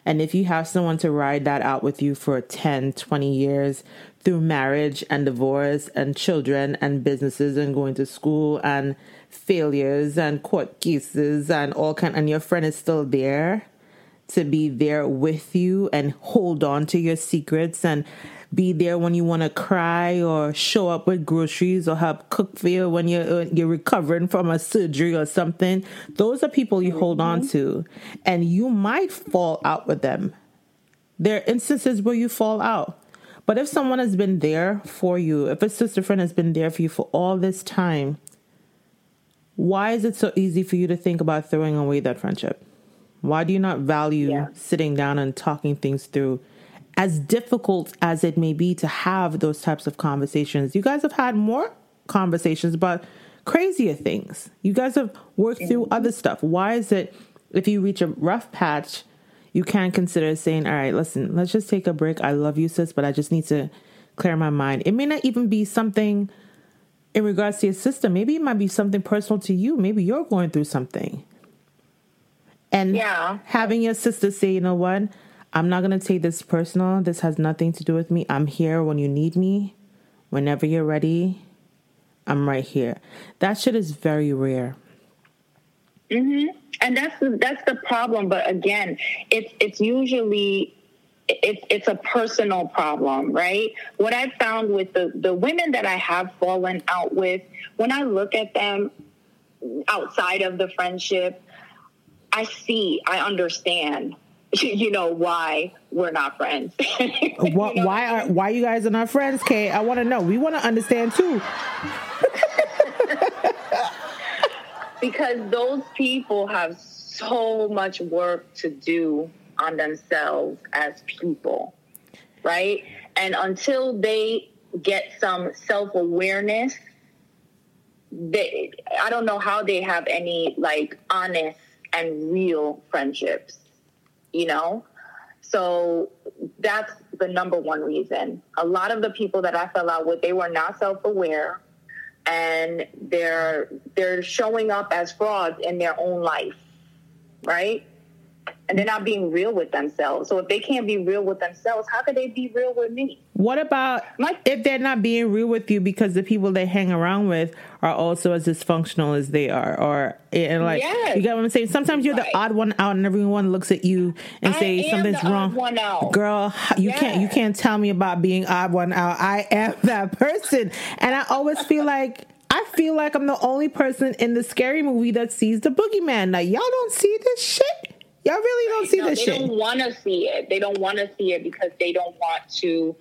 And if you have someone to ride that out with you for 10, 20 years, through marriage and divorce and children and businesses and going to school and failures and court cases and all kind and your friend is still there to be there with you and hold on to your secrets and be there when you want to cry or show up with groceries or help cook for you when you're you're recovering from a surgery or something. Those are people you hold on mm-hmm. to, and you might fall out with them. There are instances where you fall out. But if someone has been there for you, if a sister friend has been there for you for all this time, why is it so easy for you to think about throwing away that friendship? Why do you not value yeah. sitting down and talking things through? As difficult as it may be to have those types of conversations, you guys have had more conversations about crazier things. You guys have worked through other stuff. Why is it if you reach a rough patch, you can consider saying, all right, listen, let's just take a break. I love you, sis, but I just need to clear my mind. It may not even be something in regards to your sister. Maybe it might be something personal to you. Maybe you're going through something. And yeah. having your sister say, you know what? I'm not going to take this personal. This has nothing to do with me. I'm here when you need me. Whenever you're ready, I'm right here. That shit is very rare. Mm-hmm and that's the, that's the problem. But again, it's it's usually it's it's a personal problem, right? What I've found with the the women that I have fallen out with, when I look at them outside of the friendship, I see, I understand you know why we're not friends. why, know? why are why you guys are not friends, Kay? I want to know. We want to understand too. because those people have so much work to do on themselves as people, right? And until they get some self awareness, they I don't know how they have any like honest and real friendships, you know? So that's the number one reason. A lot of the people that I fell out with, they were not self-aware and they're they're showing up as frauds in their own life, right? And they're not being real with themselves. So if they can't be real with themselves, how could they be real with me? What about My- if they're not being real with you because the people they hang around with are also as dysfunctional as they are, or and like yes. you get what I'm saying? Sometimes you're right. the odd one out, and everyone looks at you and I say something's wrong. Girl, you yes. can't you can't tell me about being odd one out. I am that person, and I always feel like. I feel like I'm the only person in the scary movie that sees the boogeyman. Now, y'all don't see this shit. Y'all really don't see no, this they shit. They don't want to see it. They don't want to see it because they don't want to.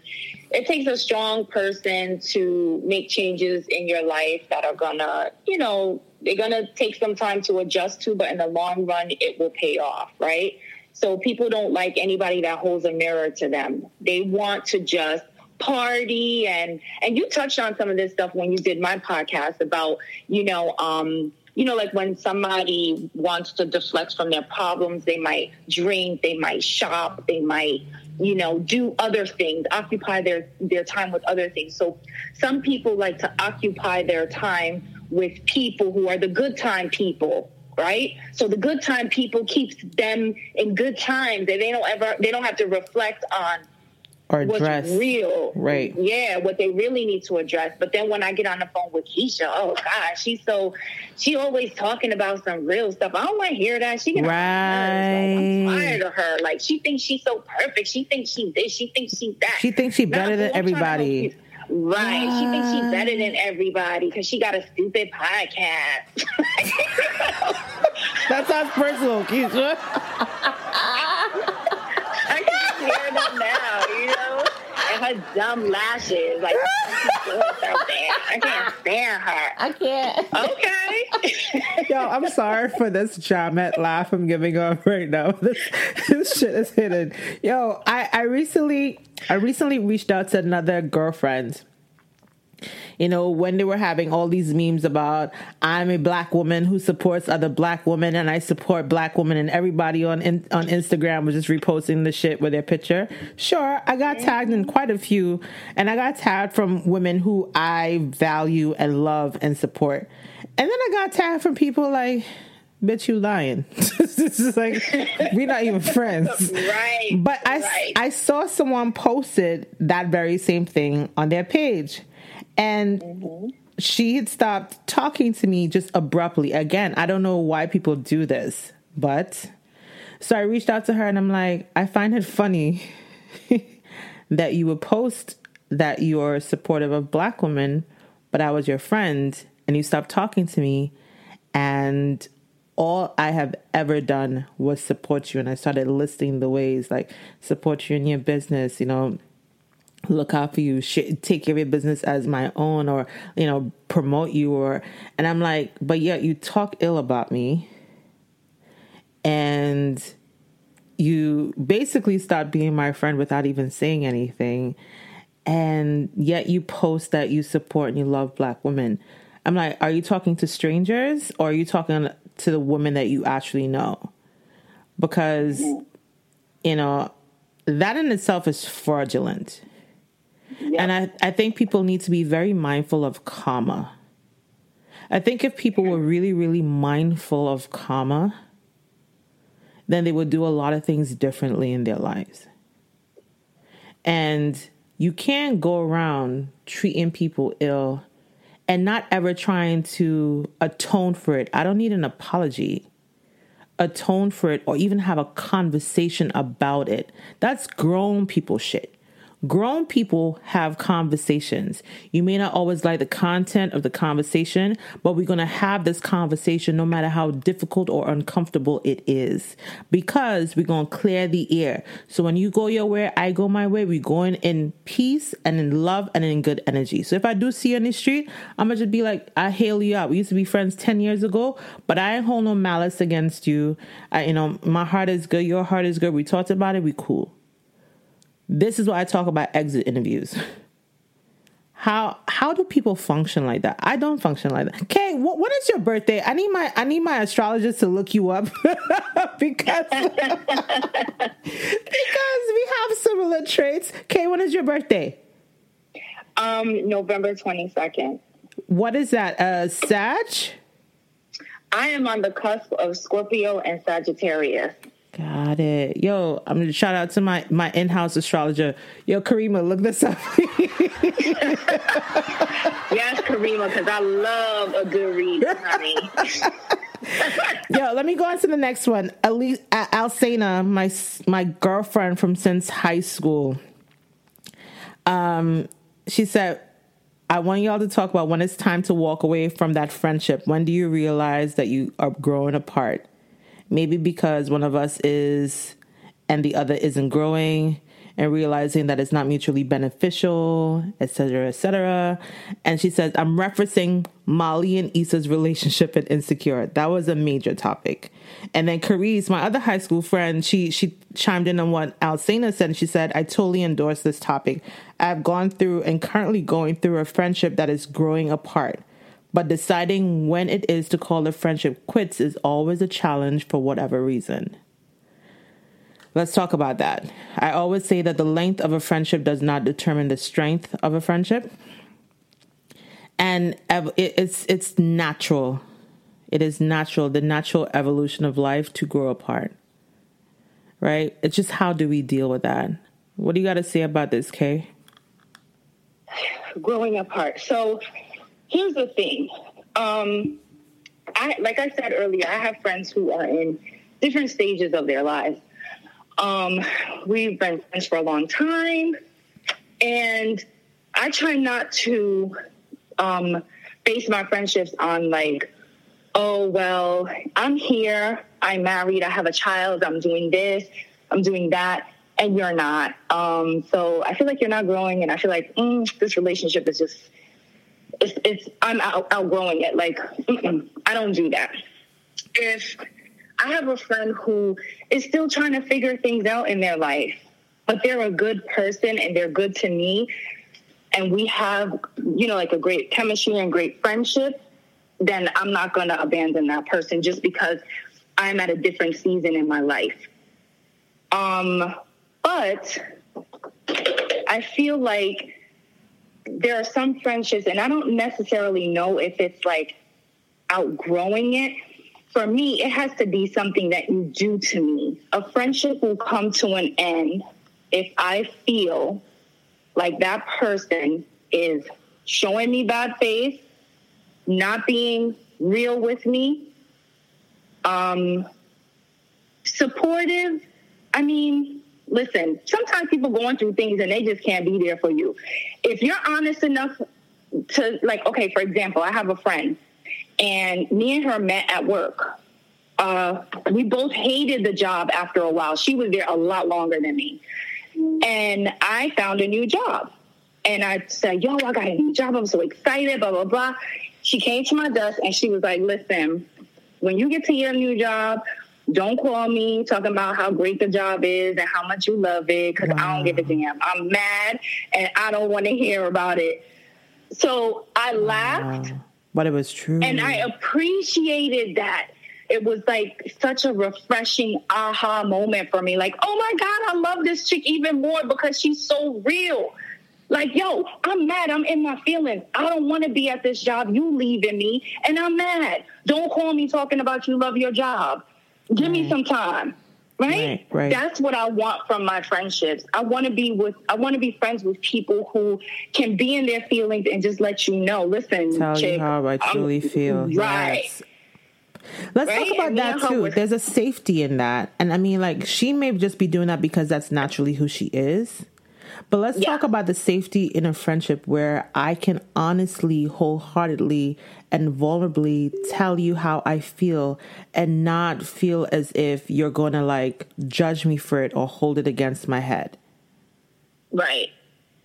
It takes a strong person to make changes in your life that are gonna, you know, they're gonna take some time to adjust to, but in the long run, it will pay off, right? So people don't like anybody that holds a mirror to them. They want to just party and and you touched on some of this stuff when you did my podcast about you know um you know, like when somebody wants to deflect from their problems, they might drink, they might shop, they might, you know, do other things, occupy their, their time with other things. So some people like to occupy their time with people who are the good time people right so the good time people keeps them in good times and they don't ever they don't have to reflect on or address what's real. Right. Yeah, what they really need to address. But then when I get on the phone with Keisha, oh God, she's so she always talking about some real stuff. I don't want to hear that. She right. Like, I'm tired of her. Like she thinks she's so perfect. She thinks she this. She thinks she's that. She thinks she better than everybody. Right. She thinks she's better than everybody because she got a stupid podcast. that sounds personal, Keisha. I can hear them now, you know? And her dumb lashes. Like, I can't stand her. I can't. Okay. Yo, I'm sorry for this Jamet laugh I'm giving off right now. This, this shit is hidden. Yo, I, I recently I recently reached out to another girlfriend you know, when they were having all these memes about I'm a black woman who supports other black women and I support black women and everybody on in, on Instagram was just reposting the shit with their picture. Sure, I got tagged in quite a few and I got tagged from women who I value and love and support. And then I got tagged from people like bitch you lying it's just like we're not even friends right but i right. i saw someone posted that very same thing on their page and mm-hmm. she had stopped talking to me just abruptly. Again, I don't know why people do this, but so I reached out to her and I'm like, I find it funny that you would post that you're supportive of black women, but I was your friend and you stopped talking to me and all I have ever done was support you and I started listing the ways like support you in your business, you know, look out for you, take care of your business as my own, or you know, promote you, or and I'm like, but yet you talk ill about me, and you basically stop being my friend without even saying anything, and yet you post that you support and you love black women. I'm like, are you talking to strangers or are you talking to the women that you actually know? Because, you know, that in itself is fraudulent and I, I think people need to be very mindful of karma. I think if people were really, really mindful of karma, then they would do a lot of things differently in their lives. And you can't go around treating people ill and not ever trying to atone for it. I don't need an apology. Atone for it or even have a conversation about it. That's grown people shit. Grown people have conversations. You may not always like the content of the conversation, but we're going to have this conversation no matter how difficult or uncomfortable it is because we're going to clear the air. So when you go your way, I go my way. We're going in peace and in love and in good energy. So if I do see you on the street, I'm going to just be like, I hail you out. We used to be friends 10 years ago, but I ain't hold no malice against you. I, you know, my heart is good. Your heart is good. We talked about it. We cool. This is why I talk about exit interviews. how how do people function like that? I don't function like that. Okay, what, when is your birthday? I need my I need my astrologist to look you up because because we have similar traits. Okay, when is your birthday? Um, November twenty second. What is that? Uh, Sag. I am on the cusp of Scorpio and Sagittarius. Got it. Yo, I'm gonna shout out to my my in-house astrologer. Yo, Karima, look this up. yes, Karima, because I love a good read, honey. Yo, let me go on to the next one. Elise, Alsana, my my girlfriend from since high school. Um, she said, "I want y'all to talk about when it's time to walk away from that friendship. When do you realize that you are growing apart?" Maybe because one of us is and the other isn't growing and realizing that it's not mutually beneficial, etc., etc. And she says, I'm referencing Molly and Issa's relationship and Insecure. That was a major topic. And then Carice, my other high school friend, she she chimed in on what Alcena said, and she said, I totally endorse this topic. I've gone through and currently going through a friendship that is growing apart. But deciding when it is to call a friendship quits is always a challenge for whatever reason. Let's talk about that. I always say that the length of a friendship does not determine the strength of a friendship. And it's it's natural. It is natural, the natural evolution of life to grow apart. Right? It's just how do we deal with that? What do you got to say about this, Kay? Growing apart. So here's the thing. Um, I, like I said earlier, I have friends who are in different stages of their lives. Um, we've been friends for a long time, and I try not to um, base my friendships on like, oh well, I'm here, I'm married, I have a child, I'm doing this, I'm doing that, and you're not. Um, so I feel like you're not growing, and I feel like mm, this relationship is just it's, it's I'm out, outgrowing it. Like I don't do that. If I have a friend who is still trying to figure things out in their life, but they're a good person and they're good to me, and we have you know like a great chemistry and great friendship, then I'm not going to abandon that person just because I'm at a different season in my life. Um, but I feel like there are some friendships, and I don't necessarily know if it's like outgrowing it. For me, it has to be something that you do to me. A friendship will come to an end if I feel like that person is showing me bad faith, not being real with me, um, supportive. I mean, listen, sometimes people going through things and they just can't be there for you. If you're honest enough to, like, okay, for example, I have a friend and me and her met at work. Uh, we both hated the job after a while. She was there a lot longer than me. And I found a new job. And I said, Yo, I got a new job. I'm so excited, blah, blah, blah. She came to my desk and she was like, Listen, when you get to your new job, don't call me talking about how great the job is and how much you love it because wow. I don't give a damn. I'm mad and I don't want to hear about it. So I laughed. Wow. But it was true. And I appreciated that. It was like such a refreshing aha moment for me. Like, oh my God, I love this chick even more because she's so real. Like, yo, I'm mad. I'm in my feelings. I don't want to be at this job. You leaving me, and I'm mad. Don't call me talking about you love your job. Give right. me some time. Right? right? Right, That's what I want from my friendships. I want to be with I want to be friends with people who can be in their feelings and just let you know, listen, tell chick, you how I truly I'm, feel. Right. Yes. Let's right? talk about that too. There's a safety in that. And I mean like she may just be doing that because that's naturally who she is. But let's yeah. talk about the safety in a friendship where I can honestly, wholeheartedly, and vulnerably tell you how I feel and not feel as if you're going to like judge me for it or hold it against my head. Right.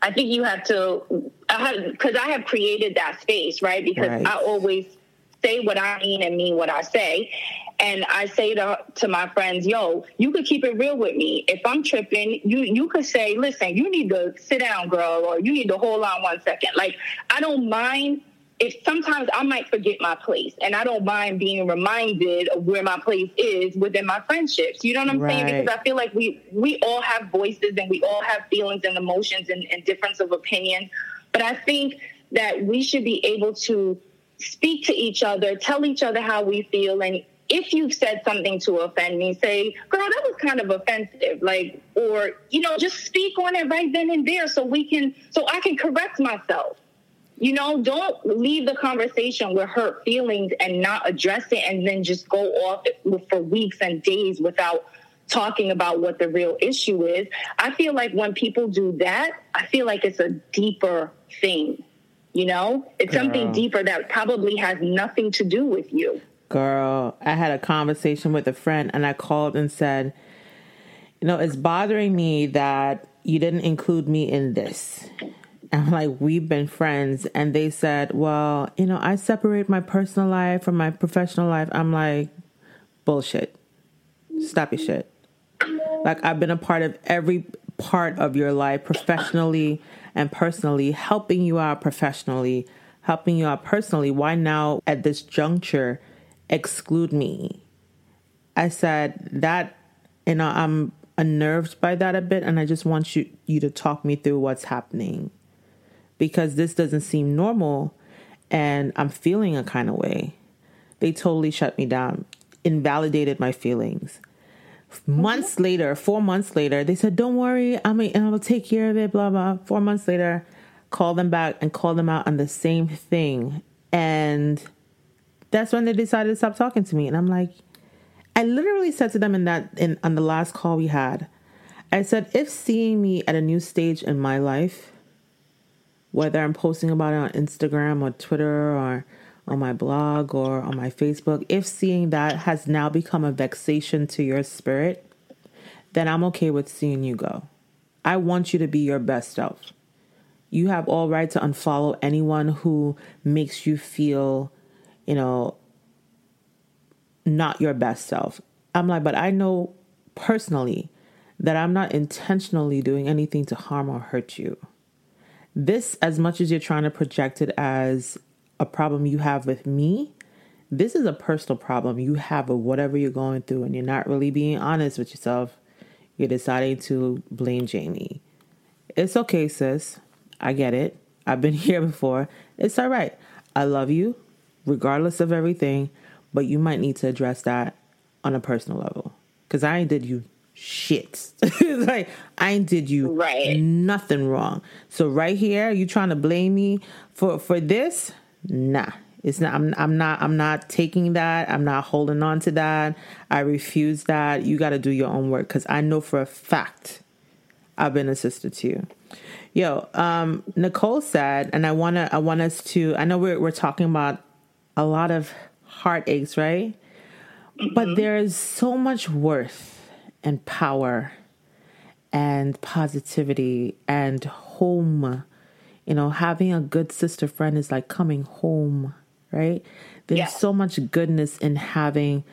I think you have to, because I, I, have created that space, right? Because right. I always say what I mean and mean what I say. And I say to, to my friends, yo, you could keep it real with me. If I'm tripping, you you could say, listen, you need to sit down, girl, or you need to hold on one second. Like, I don't mind if sometimes I might forget my place and I don't mind being reminded of where my place is within my friendships. You know what I'm right. saying? Because I feel like we we all have voices and we all have feelings and emotions and, and difference of opinion. But I think that we should be able to speak to each other, tell each other how we feel, and if you've said something to offend me, say, girl, that was kind of offensive. Like, or, you know, just speak on it right then and there so we can, so I can correct myself. You know, don't leave the conversation with hurt feelings and not address it and then just go off for weeks and days without talking about what the real issue is. I feel like when people do that, I feel like it's a deeper thing. You know, it's something deeper that probably has nothing to do with you. Girl, I had a conversation with a friend and I called and said, you know, it's bothering me that you didn't include me in this. I'm like, we've been friends. And they said, well, you know, I separate my personal life from my professional life. I'm like, bullshit. Stop your shit. Like, I've been a part of every part of your life, professionally and personally, helping you out professionally, helping you out personally. Why now, at this juncture, exclude me? I said, that, know, I'm unnerved by that a bit. And I just want you, you to talk me through what's happening because this doesn't seem normal and I'm feeling a kind of way. They totally shut me down, invalidated my feelings. Months later, four months later, they said, Don't worry, I'm and I'll take care of it, blah blah. Four months later, call them back and call them out on the same thing. And that's when they decided to stop talking to me. And I'm like, I literally said to them in that in on the last call we had, I said, if seeing me at a new stage in my life whether I'm posting about it on Instagram or Twitter or on my blog or on my Facebook, if seeing that has now become a vexation to your spirit, then I'm okay with seeing you go. I want you to be your best self. You have all right to unfollow anyone who makes you feel, you know, not your best self. I'm like, but I know personally that I'm not intentionally doing anything to harm or hurt you. This, as much as you're trying to project it as a problem you have with me, this is a personal problem you have with whatever you're going through, and you're not really being honest with yourself. You're deciding to blame Jamie. It's okay, sis. I get it. I've been here before. It's all right. I love you, regardless of everything, but you might need to address that on a personal level. Because I ain't did you shit. like I ain't did you right. nothing wrong. So right here, you trying to blame me for for this? Nah. It's not I'm I'm not I'm not taking that. I'm not holding on to that. I refuse that. You got to do your own work cuz I know for a fact I've been a sister to you. Yo, um Nicole said and I want to I want us to I know we're we're talking about a lot of heartaches, right? Mm-hmm. But there is so much worth and power and positivity and home. You know, having a good sister friend is like coming home, right? There's yeah. so much goodness in having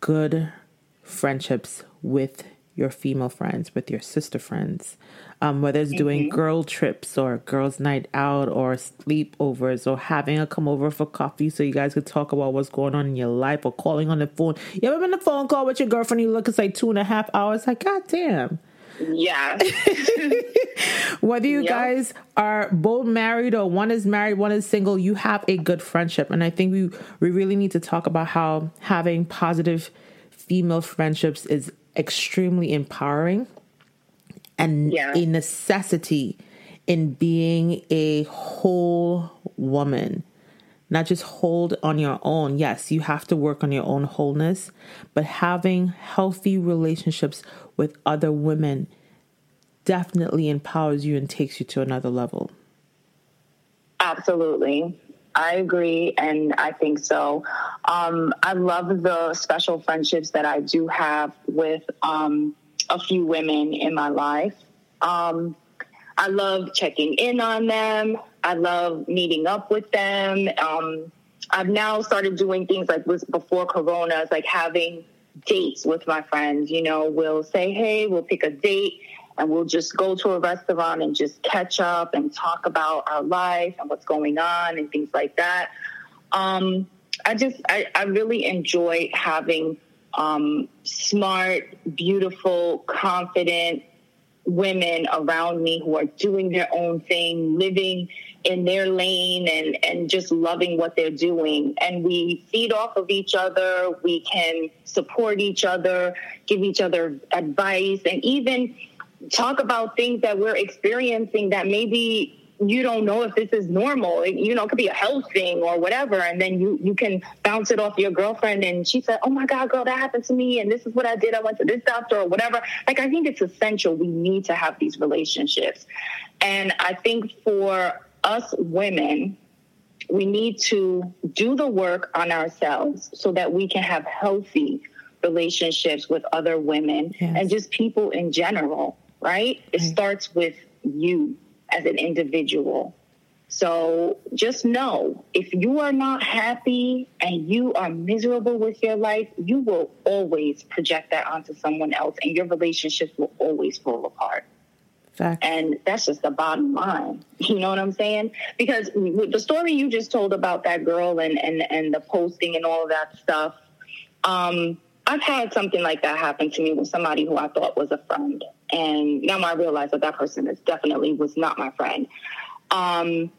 good friendships with your female friends, with your sister friends, um, whether it's doing mm-hmm. girl trips or girls' night out or sleepovers or having a come over for coffee so you guys could talk about what's going on in your life or calling on the phone. You ever been on a phone call with your girlfriend? You look, it's like two and a half hours. Like, God damn. Yeah. Whether you yep. guys are both married or one is married, one is single, you have a good friendship. And I think we, we really need to talk about how having positive female friendships is extremely empowering and yeah. a necessity in being a whole woman. Not just hold on your own. Yes, you have to work on your own wholeness, but having healthy relationships with other women definitely empowers you and takes you to another level. Absolutely. I agree, and I think so. Um, I love the special friendships that I do have with um, a few women in my life. Um, I love checking in on them. I love meeting up with them. Um, I've now started doing things like was before Corona, it's like having dates with my friends. You know, we'll say, hey, we'll pick a date and we'll just go to a restaurant and just catch up and talk about our life and what's going on and things like that. Um, I just, I, I really enjoy having um, smart, beautiful, confident women around me who are doing their own thing, living in their lane and, and just loving what they're doing. And we feed off of each other. We can support each other, give each other advice, and even talk about things that we're experiencing that maybe you don't know if this is normal. It, you know, it could be a health thing or whatever. And then you, you can bounce it off your girlfriend and she said, Oh my God, girl, that happened to me. And this is what I did. I went to this doctor or whatever. Like, I think it's essential. We need to have these relationships. And I think for us women, we need to do the work on ourselves so that we can have healthy relationships with other women yes. and just people in general, right? It right. starts with you as an individual. So just know if you are not happy and you are miserable with your life, you will always project that onto someone else and your relationships will always fall apart. Fact. And that's just the bottom line. You know what I'm saying? Because the story you just told about that girl and, and, and the posting and all of that stuff, um, I've had something like that happen to me with somebody who I thought was a friend. And now I realize that that person is definitely was not my friend. Um,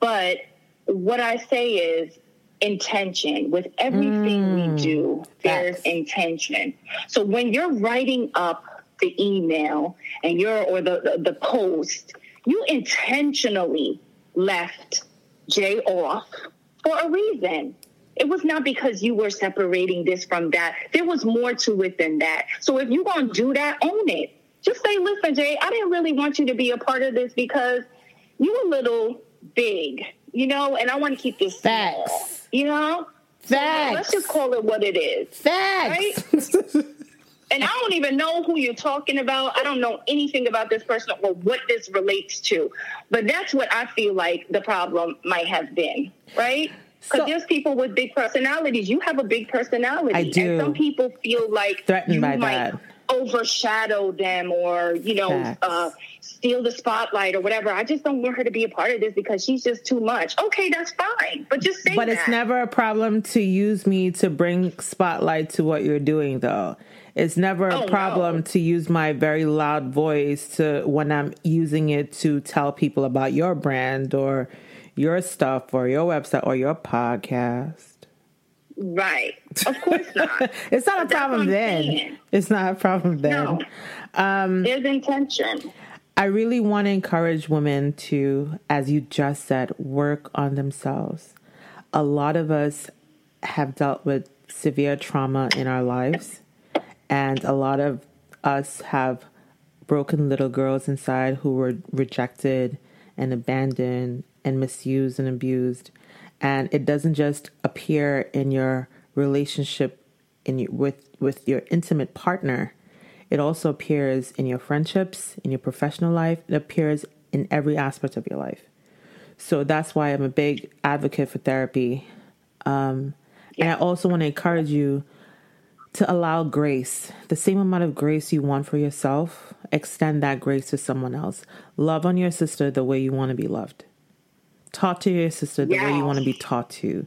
but what I say is intention. With everything mm, we do, there's intention. So when you're writing up the email and you're or the, the, the post, you intentionally left Jay off for a reason. It was not because you were separating this from that. There was more to it than that. So if you're going to do that, own it. Just say, listen, Jay, I didn't really want you to be a part of this because you're a little big, you know, and I want to keep this Facts. small, you know? Facts. So let's just call it what it is. Facts. Right? and I don't even know who you're talking about. I don't know anything about this person or what this relates to. But that's what I feel like the problem might have been, right? Because so, there's people with big personalities. You have a big personality. I do. And some people feel like threatened by that. Overshadow them, or you know, uh, steal the spotlight, or whatever. I just don't want her to be a part of this because she's just too much. Okay, that's fine, but just say. But that. it's never a problem to use me to bring spotlight to what you're doing, though. It's never a oh, problem no. to use my very loud voice to when I'm using it to tell people about your brand or your stuff or your website or your podcast. Right. Of course not. it's not but a problem then. Saying. It's not a problem then. No. Um, There's intention. I really want to encourage women to, as you just said, work on themselves. A lot of us have dealt with severe trauma in our lives, and a lot of us have broken little girls inside who were rejected and abandoned and misused and abused. And it doesn't just appear in your relationship in your, with with your intimate partner. It also appears in your friendships, in your professional life. It appears in every aspect of your life. So that's why I'm a big advocate for therapy. Um. And I also want to encourage you to allow grace, the same amount of grace you want for yourself, extend that grace to someone else. Love on your sister the way you want to be loved. Talk to your sister the yes. way you want to be taught to.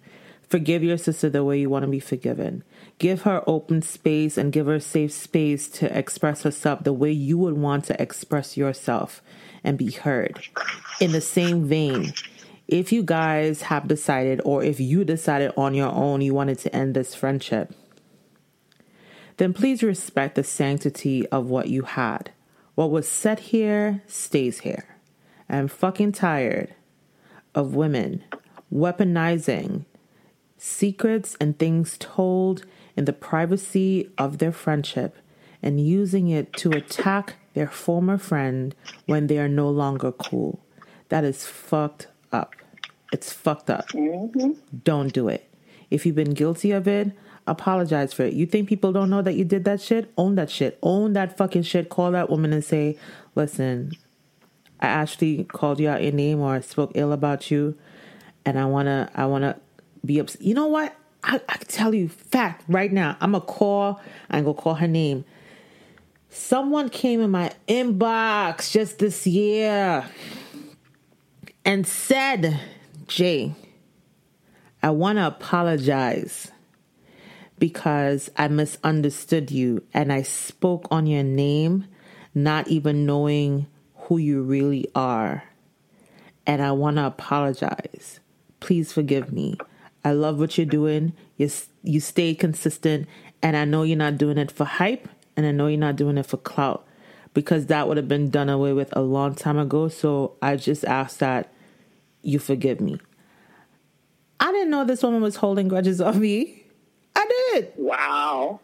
Forgive your sister the way you want to be forgiven. Give her open space and give her safe space to express herself the way you would want to express yourself and be heard. In the same vein, if you guys have decided, or if you decided on your own you wanted to end this friendship, then please respect the sanctity of what you had. What was said here stays here. I'm fucking tired of women weaponizing secrets and things told in the privacy of their friendship and using it to attack their former friend when they are no longer cool. That is fucked up. It's fucked up. Mm-hmm. Don't do it. If you've been guilty of it, apologize for it. You think people don't know that you did that shit? Own that shit. Own that fucking shit. Call that woman and say, listen, I actually called you out your name or I spoke ill about you, and I wanna I wanna be upset. You know what? I, I tell you, fact right now. I'm gonna call. I'm gonna call her name. Someone came in my inbox just this year and said, Jay, I want to apologize because I misunderstood you and I spoke on your name, not even knowing who you really are. And I want to apologize. Please forgive me. I love what you're doing. You, you stay consistent, and I know you're not doing it for hype, and I know you're not doing it for clout because that would have been done away with a long time ago. So I just ask that you forgive me. I didn't know this woman was holding grudges on me. I did. Wow.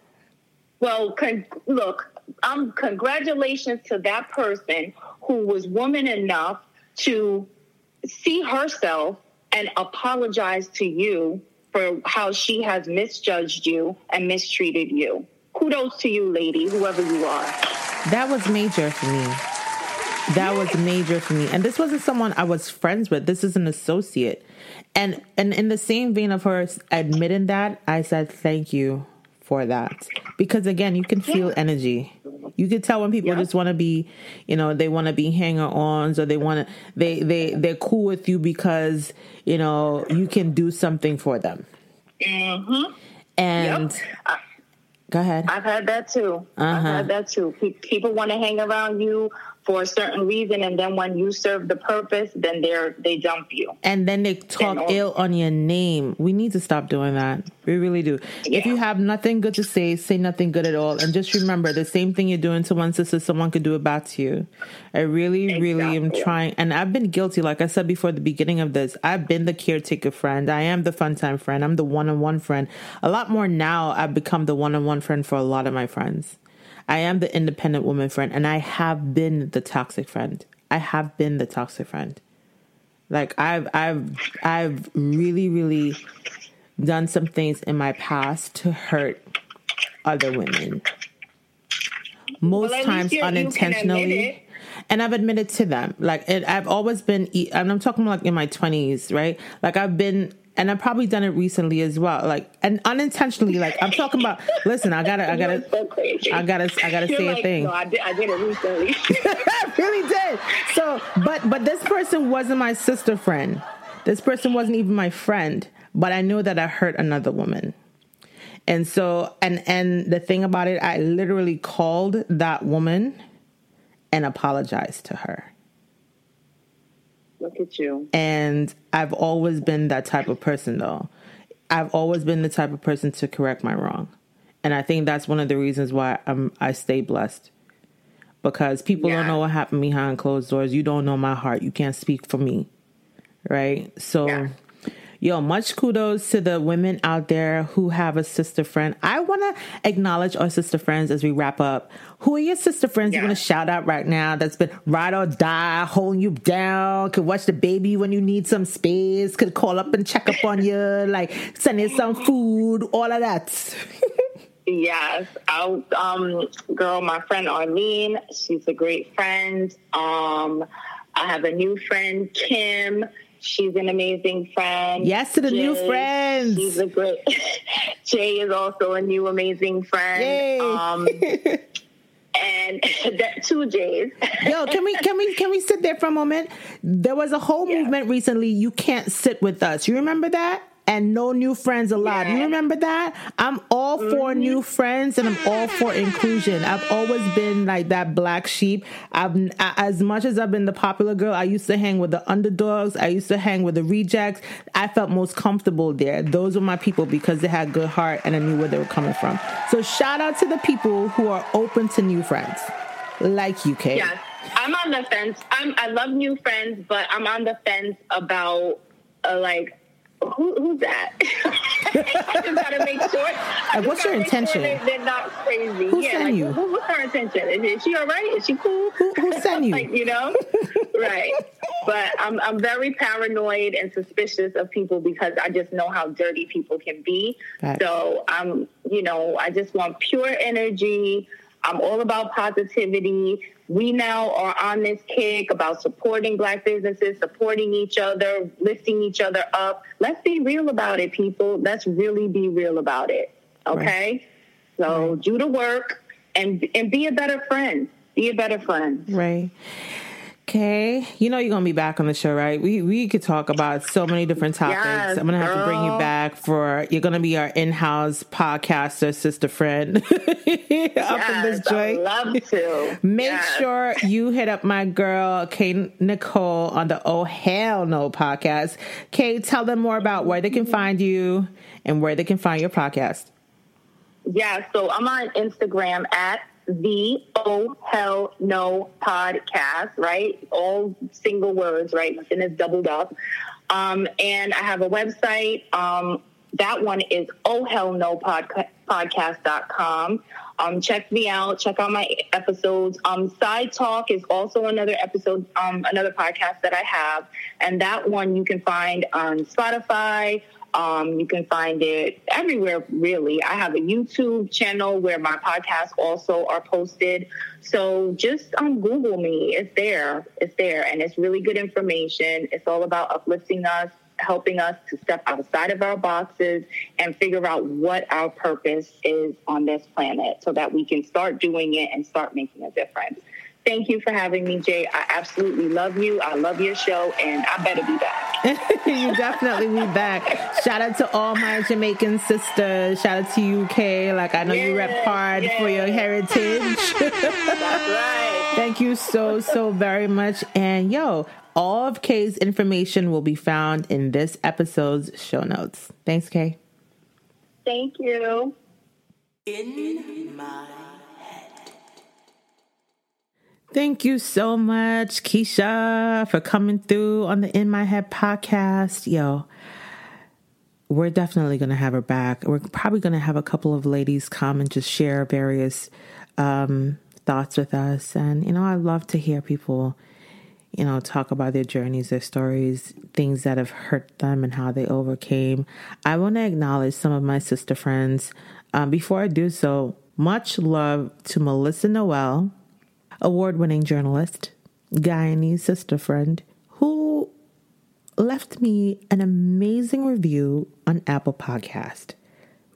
Well, con- look, um, congratulations to that person who was woman enough to see herself and apologize to you for how she has misjudged you and mistreated you. Kudos to you, lady, whoever you are. That was major for me. That was major for me. And this wasn't someone I was friends with. This is an associate. And and in the same vein of her admitting that, I said thank you for that. Because again, you can feel energy. You can tell when people yeah. just want to be, you know, they want to be hanger-ons or they want to they they they're cool with you because, you know, you can do something for them. Mhm. And yep. Go ahead. I've had that too. Uh-huh. I've had that too. People want to hang around you for a certain reason, and then when you serve the purpose, then they're they dump you. And then they talk ill on your name. We need to stop doing that. We really do. Yeah. If you have nothing good to say, say nothing good at all, and just remember the same thing you're doing to one sister, someone could do it back to you. I really, exactly. really am trying, and I've been guilty. Like I said before the beginning of this, I've been the caretaker friend. I am the fun time friend. I'm the one on one friend. A lot more now. I've become the one on one friend for a lot of my friends. I am the independent woman friend, and I have been the toxic friend. I have been the toxic friend. Like I've I've I've really really done some things in my past to hurt other women. Most well, times unintentionally. And I've admitted to them. Like I've always been and I'm talking like in my 20s, right? Like I've been and I've probably done it recently as well. Like and unintentionally, like I'm talking about. Listen, I gotta, I gotta, so I gotta, I gotta You're say like, a thing. No, I did, I did it recently. I really did. So, but but this person wasn't my sister friend. This person wasn't even my friend. But I know that I hurt another woman. And so, and and the thing about it, I literally called that woman and apologized to her. Look at you. And I've always been that type of person, though. I've always been the type of person to correct my wrong. And I think that's one of the reasons why I'm I stay blessed. Because people yeah. don't know what happened behind closed doors. You don't know my heart. You can't speak for me. Right? So yeah. Yo, much kudos to the women out there who have a sister friend. I want to acknowledge our sister friends as we wrap up. Who are your sister friends yeah. you want to shout out right now that's been ride or die, holding you down, could watch the baby when you need some space, could call up and check up on you, like send you some food, all of that. Yes, I'll, um, girl, my friend Arlene, she's a great friend. Um, I have a new friend, Kim. She's an amazing friend. Yes, to the Jay, new friends. She's a great. Jay is also a new amazing friend. Yay. Um, and that two J's. Yo, can we can we can we sit there for a moment? There was a whole yeah. movement recently. You can't sit with us. You remember that? And no new friends allowed. You remember that? I'm all for mm-hmm. new friends and I'm all for inclusion. I've always been like that black sheep. I've as much as I've been the popular girl, I used to hang with the underdogs. I used to hang with the rejects. I felt most comfortable there. Those were my people because they had good heart and I knew where they were coming from. So shout out to the people who are open to new friends, like UK. Yes. I'm on the fence. I'm, I love new friends, but I'm on the fence about uh, like who, who's that? I just gotta make sure. Like, what's your intention? Sure they, are not crazy. Who yeah, sent like, you? Who, what's her intention? Is, is she all right? Is she cool? Who, who sent you? like, you know, right? But I'm I'm very paranoid and suspicious of people because I just know how dirty people can be. So I'm, you know, I just want pure energy. I'm all about positivity. We now are on this kick about supporting Black businesses, supporting each other, lifting each other up. Let's be real about it, people. Let's really be real about it. Okay? Right. So right. do the work and and be a better friend. Be a better friend. Right. Okay, you know you're gonna be back on the show, right? We we could talk about so many different topics. Yes, I'm gonna have girl. to bring you back for you're gonna be our in-house podcaster, sister friend. up yes, in this joint. love to. Make yes. sure you hit up my girl Kay Nicole on the Oh Hell No podcast. Kay, tell them more about where they can find you and where they can find your podcast. Yeah, so I'm on Instagram at the Oh Hell No podcast, right? All single words, right? Nothing is doubled up. Um, and I have a website. Um, that one is Oh Hell No podcast, podcast.com. Um, check me out. Check out my episodes. Um, Side Talk is also another episode, um, another podcast that I have. And that one you can find on Spotify, um, you can find it everywhere, really. I have a YouTube channel where my podcasts also are posted. So just um, Google me. It's there. It's there. And it's really good information. It's all about uplifting us, helping us to step outside of our boxes and figure out what our purpose is on this planet so that we can start doing it and start making a difference. Thank you for having me, Jay. I absolutely love you. I love your show, and I better be back. you definitely be back. Shout out to all my Jamaican sisters. Shout out to you, Kay. Like I know yes, you rep hard yes. for your heritage. Right. Thank you so so very much. And yo, all of Kay's information will be found in this episode's show notes. Thanks, Kay. Thank you. In my Thank you so much, Keisha, for coming through on the In My Head podcast. Yo, we're definitely going to have her back. We're probably going to have a couple of ladies come and just share various um, thoughts with us. And, you know, I love to hear people, you know, talk about their journeys, their stories, things that have hurt them and how they overcame. I want to acknowledge some of my sister friends. Um, before I do so, much love to Melissa Noel award winning journalist, Guyanese sister friend, who left me an amazing review on Apple Podcast.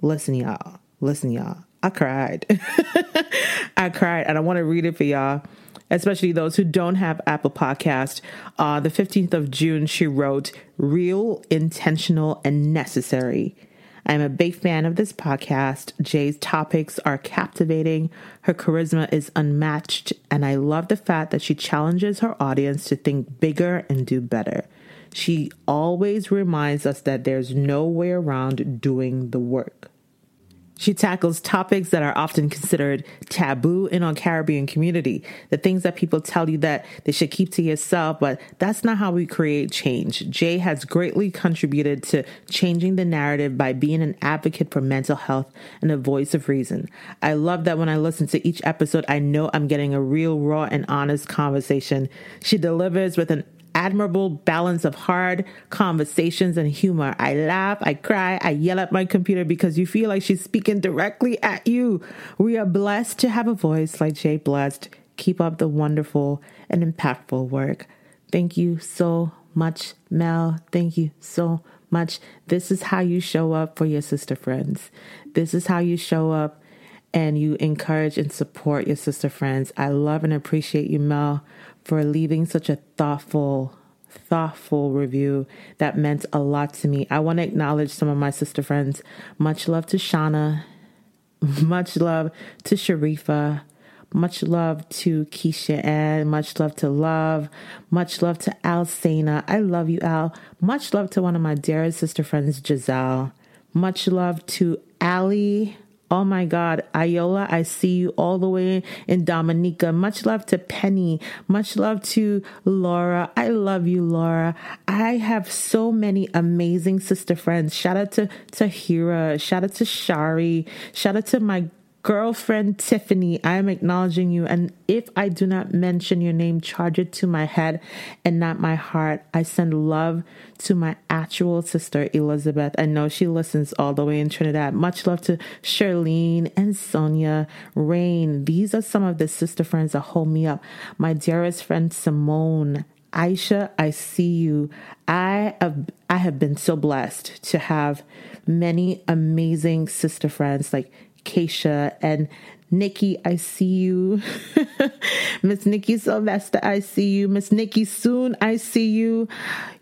Listen, y'all. Listen, y'all. I cried. I cried, and I want to read it for y'all, especially those who don't have Apple Podcast. Uh, the 15th of June, she wrote, Real, intentional, and necessary. I'm a big fan of this podcast. Jay's topics are captivating, her charisma is unmatched, and I love the fact that she challenges her audience to think bigger and do better. She always reminds us that there's no way around doing the work. She tackles topics that are often considered taboo in our Caribbean community. The things that people tell you that they should keep to yourself, but that's not how we create change. Jay has greatly contributed to changing the narrative by being an advocate for mental health and a voice of reason. I love that when I listen to each episode, I know I'm getting a real, raw, and honest conversation. She delivers with an admirable balance of hard conversations and humor. I laugh, I cry, I yell at my computer because you feel like she's speaking directly at you. We are blessed to have a voice like Jay Blessed. Keep up the wonderful and impactful work. Thank you so much, Mel. Thank you so much. This is how you show up for your sister friends. This is how you show up and you encourage and support your sister friends. I love and appreciate you, Mel for leaving such a thoughtful, thoughtful review that meant a lot to me. I want to acknowledge some of my sister friends. Much love to Shauna. Much love to Sharifa. Much love to Keisha and much love to Love. Much love to Al Sena. I love you, Al. Much love to one of my dearest sister friends, Giselle. Much love to Ali. Oh my God, Ayola, I see you all the way in Dominica. Much love to Penny. Much love to Laura. I love you, Laura. I have so many amazing sister friends. Shout out to Tahira. Shout out to Shari. Shout out to my Girlfriend Tiffany, I am acknowledging you. And if I do not mention your name, charge it to my head and not my heart. I send love to my actual sister, Elizabeth. I know she listens all the way in Trinidad. Much love to Charlene and Sonia, Rain. These are some of the sister friends that hold me up. My dearest friend, Simone. Aisha, I see you. I have I have been so blessed to have many amazing sister friends like Keisha and Nikki, I see you. Miss Nikki Sylvester, I see you. Miss Nikki Soon, I see you.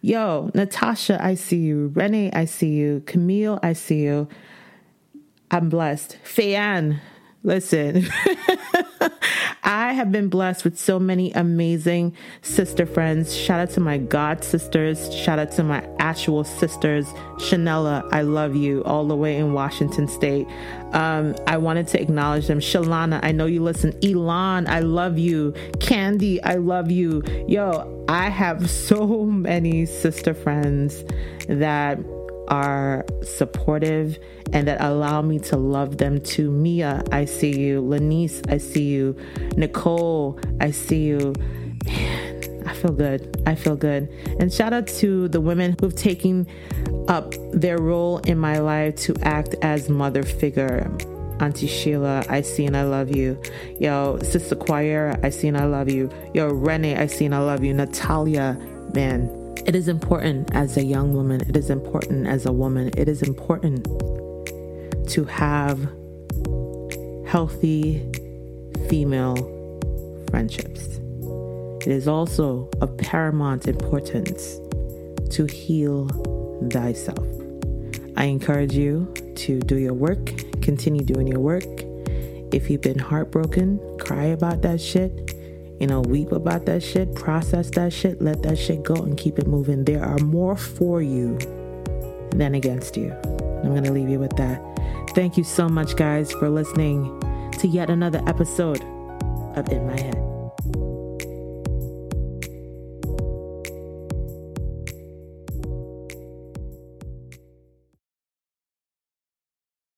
Yo, Natasha, I see you. Renee, I see you. Camille, I see you. I'm blessed. Fayan, listen. I have been blessed with so many amazing sister friends. Shout out to my god sisters. Shout out to my actual sisters. Chanela, I love you all the way in Washington State. Um, I wanted to acknowledge them. Shalana, I know you listen. Elon, I love you. Candy, I love you. Yo, I have so many sister friends that are supportive and that allow me to love them too. Mia, I see you. Lanice, I see you. Nicole, I see you. Man, I feel good. I feel good. And shout out to the women who've taken up their role in my life to act as mother figure. Auntie Sheila, I see and I love you. Yo, Sister Choir, I see and I love you. Yo, Renee, I see and I love you. Natalia, man, it is important as a young woman, it is important as a woman, it is important to have healthy female friendships. It is also of paramount importance to heal thyself. I encourage you to do your work, continue doing your work. If you've been heartbroken, cry about that shit. You know, weep about that shit, process that shit, let that shit go, and keep it moving. There are more for you than against you. I'm going to leave you with that. Thank you so much, guys, for listening to yet another episode of In My Head.